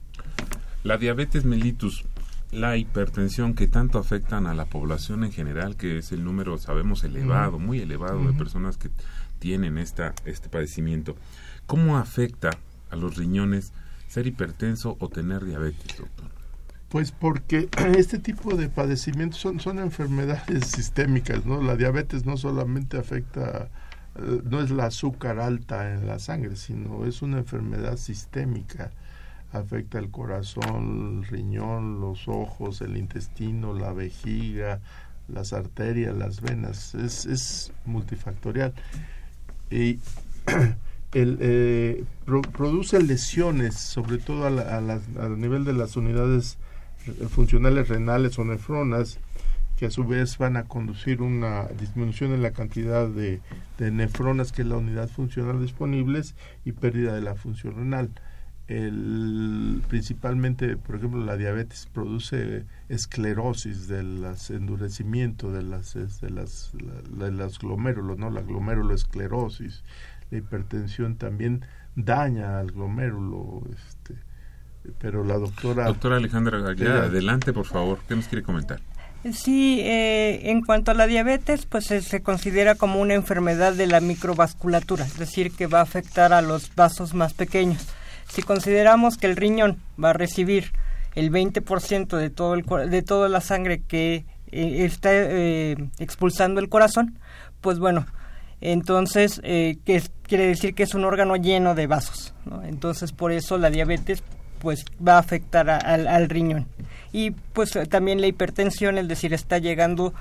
La diabetes mellitus, la hipertensión que tanto afectan a la población en general, que es el número, sabemos, elevado, muy elevado de personas que tienen esta, este padecimiento, ¿cómo afecta a los riñones ser hipertenso o tener diabetes, doctor? Pues porque *clears throat* este tipo de padecimientos son, son enfermedades *laughs* sistémicas, ¿no? La diabetes no solamente afecta, eh, no es la azúcar alta en la sangre, sino es una enfermedad sistémica. Afecta el corazón, el riñón, los ojos, el intestino, la vejiga, las arterias, las venas. Es, es multifactorial. Y *clears throat* eh, produce lesiones, sobre todo a, a nivel de las unidades funcionales renales o nefronas que a su vez van a conducir una disminución en la cantidad de, nefronas que es la unidad funcional disponibles y pérdida de la función renal. El, principalmente, por ejemplo, la diabetes produce esclerosis del endurecimiento de las de las, de las glomérulos, ¿no? La gloméruloesclerosis, la hipertensión también daña al glomérulo, este, pero la doctora... Doctora Alejandra adelante por favor, ¿qué nos quiere comentar? Sí, eh, en cuanto a la diabetes, pues se, considera como una enfermedad de la microvasculatura, es decir, que va a afectar a los vasos más pequeños. Si consideramos que el riñón va a recibir el 20% de, todo el, de toda la sangre que eh, está eh, expulsando el corazón, pues bueno, entonces que quiere decir que es un órgano lleno de vasos. Entonces, por eso la diabetes pues va a afectar al riñón. Y pues también la hipertensión, es decir, está llegando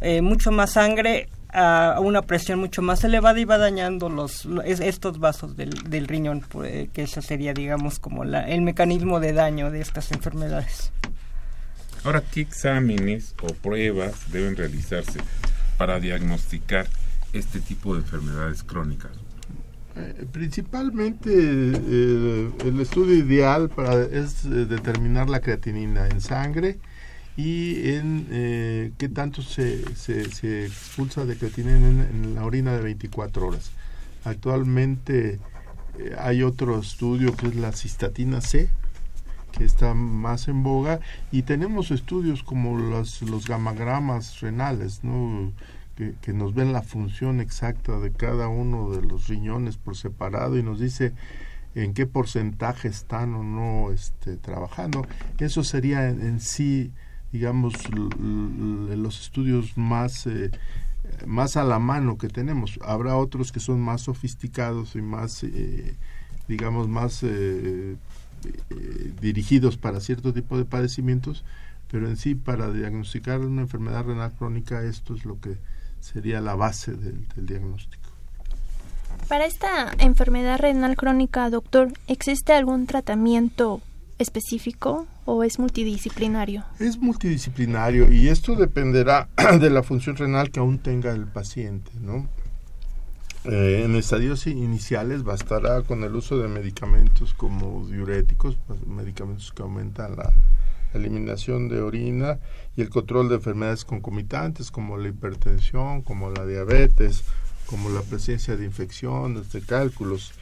eh, mucho más sangre a una presión mucho más elevada y va dañando los, estos vasos del, del riñón, pues, que eso sería, digamos, como la, el mecanismo de daño de estas enfermedades. Ahora, ¿qué exámenes o pruebas deben realizarse para diagnosticar este tipo de enfermedades crónicas? Eh, principalmente eh, el estudio ideal para es eh, determinar la creatinina en sangre y en qué tanto se, se, expulsa de creatinina en, la orina de 24 horas. Actualmente hay otro estudio que es la cistatina C, que está más en boga, y tenemos estudios como los, los gamagramas renales, ¿no? que, nos ven la función exacta de cada uno de los riñones por separado y nos dice en qué porcentaje están o no este, trabajando. Eso sería en, sí, digamos, los estudios más, eh, más a la mano que tenemos. Habrá otros que son más sofisticados y más, eh, digamos, más eh, dirigidos para cierto tipo de padecimientos, pero en sí para diagnosticar una enfermedad renal crónica esto es lo que sería la base del, diagnóstico. Para esta enfermedad renal crónica, doctor, ¿existe algún tratamiento específico o es multidisciplinario? Es multidisciplinario y esto dependerá *clears throat* de la función renal que aún tenga el paciente, ¿no? Eh, en estadios iniciales bastará con el uso de medicamentos como diuréticos, pues, medicamentos que aumentan la eliminación de orina y el control de enfermedades concomitantes como la hipertensión, como la diabetes, como la presencia de infecciones, de cálculos.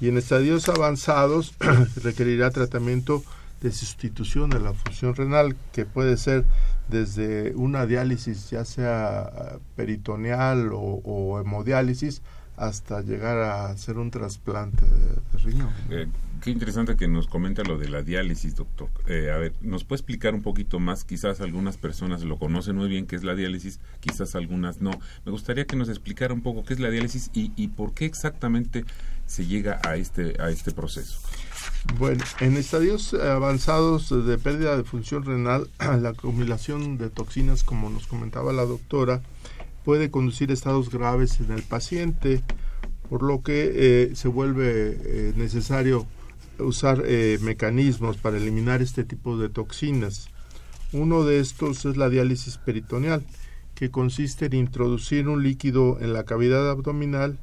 Y en estadios avanzados *clears throat* requerirá tratamiento de sustitución de la función renal, que puede ser desde una diálisis ya sea peritoneal o, hemodiálisis hasta llegar a hacer un trasplante de, riñón. Qué interesante que nos comenta lo de la diálisis, doctor. Eh, a ver, ¿nos puede explicar un poquito más? Quizás algunas personas lo conocen muy bien qué es la diálisis, quizás algunas no. Me gustaría que nos explicara un poco qué es la diálisis y, y por qué exactamente se llega a este, a este proceso. Bueno, en estadios avanzados de pérdida de función renal, *clears throat* la acumulación de toxinas, como nos comentaba la doctora, puede conducir a estados graves en el paciente, por lo que eh, se vuelve eh, necesario usar eh, mecanismos para eliminar este tipo de toxinas. Uno de estos es la diálisis peritoneal, que consiste en introducir un líquido en la cavidad abdominal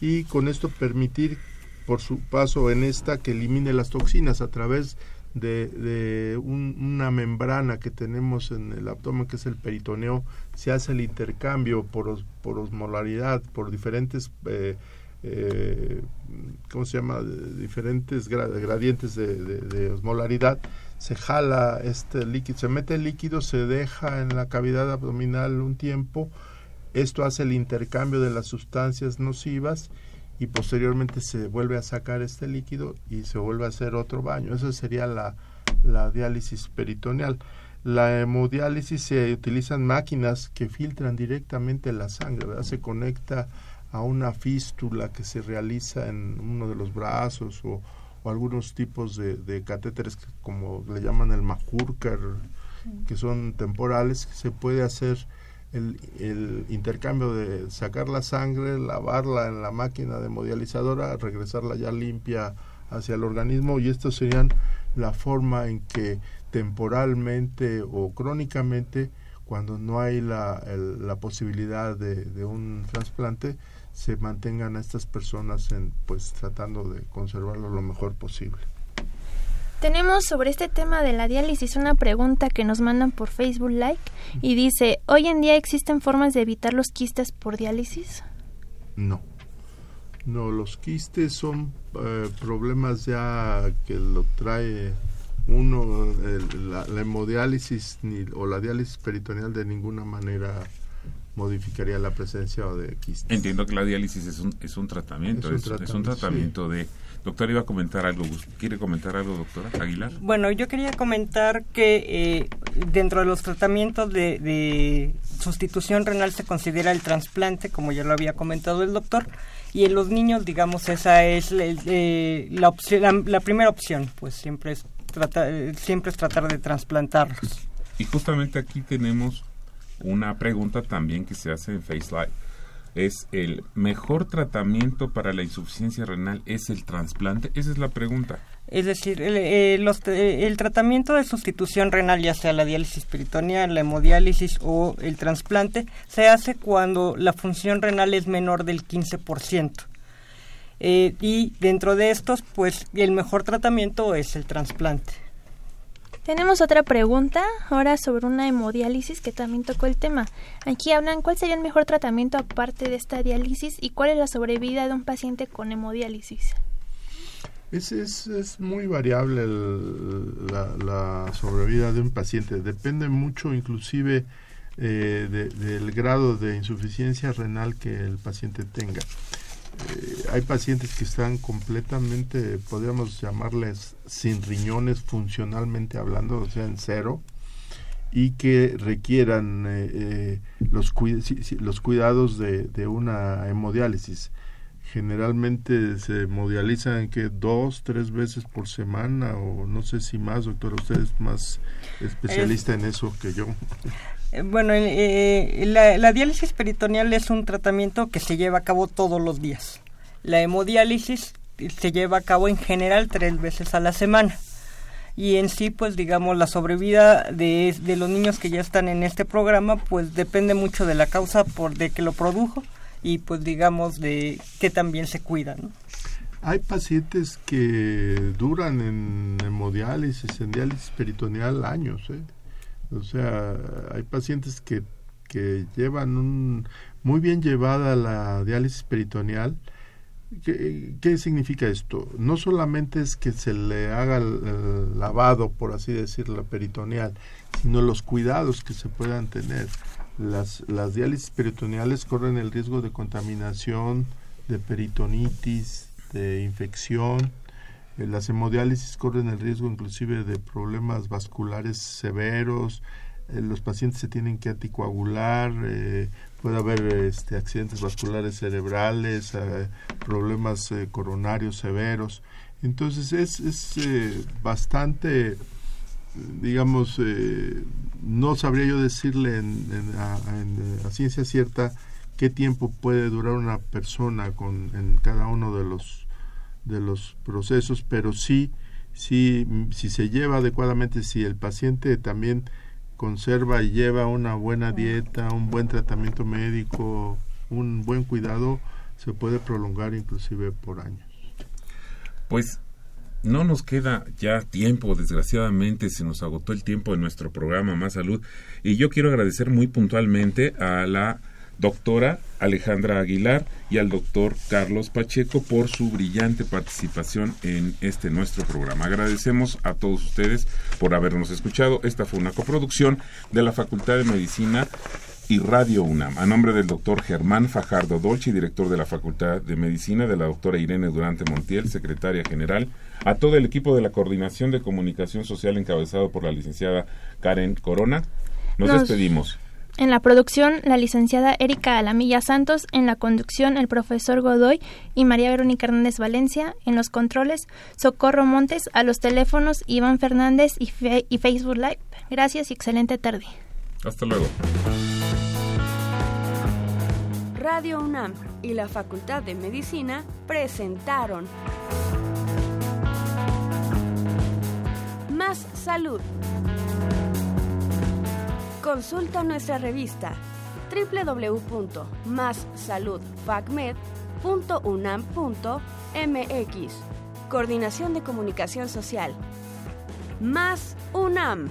y con esto permitir por su paso en esta que elimine las toxinas a través de, una membrana que tenemos en el abdomen que es el peritoneo se hace el intercambio por, por osmolaridad por diferentes eh, eh, ¿cómo se llama? diferentes gradientes de, osmolaridad, se jala este líquido, se mete el líquido, se deja en la cavidad abdominal un tiempo, esto hace el intercambio de las sustancias nocivas y posteriormente se vuelve a sacar este líquido y se vuelve a hacer otro baño. Eso sería la, diálisis peritoneal. La hemodiálisis se utilizan máquinas que filtran directamente la sangre, se conecta a una fístula que se realiza en uno de los brazos o, algunos tipos de, catéteres como le llaman el Mahurker, que son temporales, se puede hacer el, el, intercambio de sacar la sangre, lavarla en la máquina de modializadora, regresarla ya limpia hacia el organismo y esto serían la forma en que temporalmente o crónicamente, cuando no hay la, la posibilidad de, de un trasplante, se mantengan a estas personas en, pues tratando de conservarlo lo mejor posible. Tenemos sobre este tema de la diálisis una pregunta que nos mandan por Facebook Like y dice, ¿hoy en día existen formas de evitar los quistes por diálisis? No. No, los quistes son eh, problemas ya que lo trae uno, la, la, hemodiálisis ni, o la diálisis peritoneal de ninguna manera modificaría la presencia de quistes. Entiendo que la diálisis es un, es un tratamiento, es un, tratamiento, de... Doctor, iba a comentar algo. ¿Quiere comentar algo, doctora Aguilar? Bueno, yo quería comentar que eh, dentro de los tratamientos de, sustitución renal se considera el trasplante, como ya lo había comentado el doctor, y en los niños, digamos, esa es eh, la, opción, la, primera opción, pues siempre es, tratar, siempre es tratar de trasplantarlos. Y justamente aquí tenemos una pregunta también que se hace en Face Live. Es el mejor tratamiento para la insuficiencia renal es el trasplante. Esa es la pregunta. Es decir, el, eh, eh, el, tratamiento de sustitución renal, ya sea la diálisis peritoneal, la hemodiálisis o el trasplante, se hace cuando la función renal es menor del 15%. Eh, y dentro de estos, pues el mejor tratamiento es el trasplante. Tenemos otra pregunta ahora sobre una hemodiálisis que también tocó el tema. Aquí hablan cuál sería el mejor tratamiento aparte de esta diálisis y cuál es la sobrevida de un paciente con hemodiálisis. Es, es, muy variable la, sobrevida de un paciente. Depende mucho inclusive eh, del grado de insuficiencia renal que el paciente tenga. Eh, hay pacientes que están completamente, podríamos llamarles sin riñones funcionalmente hablando, o sea, en cero, y que requieran eh, eh, los, los cuidados de, de, una hemodiálisis. Generalmente se hemodializan que dos, tres veces por semana o no sé si más, doctor, usted es más especialista en eso que yo. *laughs* Bueno, eh, la, diálisis peritoneal es un tratamiento que se lleva a cabo todos los días. La hemodiálisis se lleva a cabo en general tres veces a la semana. Y en sí, pues digamos, la sobrevida de, de los niños que ya están en este programa, pues depende mucho de la causa por de que lo produjo y pues digamos de que también se cuidan. Hay pacientes que duran en hemodiálisis, en diálisis peritoneal años, ¿eh? O sea, hay pacientes que, que llevan un, muy bien llevada la diálisis peritoneal. ¿Qué, ¿Qué, significa esto? No solamente es que se le haga el, lavado, por así decirlo, peritoneal, sino los cuidados que se puedan tener. Las, las diálisis peritoneales corren el riesgo de contaminación, de peritonitis, de infección, las hemodiálisis corren el riesgo inclusive de problemas vasculares severos, eh, los pacientes se tienen que anticoagular, eh, puede haber este, accidentes vasculares cerebrales, problemas coronarios severos. Entonces es, es bastante, digamos, no sabría yo decirle a, ciencia cierta qué tiempo puede durar una persona con, en cada uno de los de los procesos, pero sí, sí, si se lleva adecuadamente, si el paciente también conserva y lleva una buena dieta, un buen tratamiento médico, un buen cuidado, se puede prolongar inclusive por años. Pues no nos queda ya tiempo, desgraciadamente se nos agotó el tiempo en nuestro programa Más Salud y yo quiero agradecer muy puntualmente a la doctora Alejandra Aguilar y al doctor Carlos Pacheco por su brillante participación en este nuestro programa. Agradecemos a todos ustedes por habernos escuchado. Esta fue una coproducción de la Facultad de Medicina y Radio UNAM. A nombre del doctor Germán Fajardo Dolci, director de la Facultad de Medicina, de la doctora Irene Durante Montiel, secretaria general, a todo el equipo de la Coordinación de Comunicación Social encabezado por la licenciada Karen Corona, nos despedimos. En la producción, la licenciada Erika Alamilla Santos, en la conducción, el profesor Godoy y María Verónica Hernández Valencia, en los controles, Socorro Montes, a los teléfonos, Iván Fernández y, y Facebook Live. Gracias y excelente tarde. Hasta luego. Radio UNAM y la Facultad de Medicina presentaron Más Salud. Consulta nuestra revista www.massaludfacmed.unam.mx. Coordinación de Comunicación Social. Más UNAM.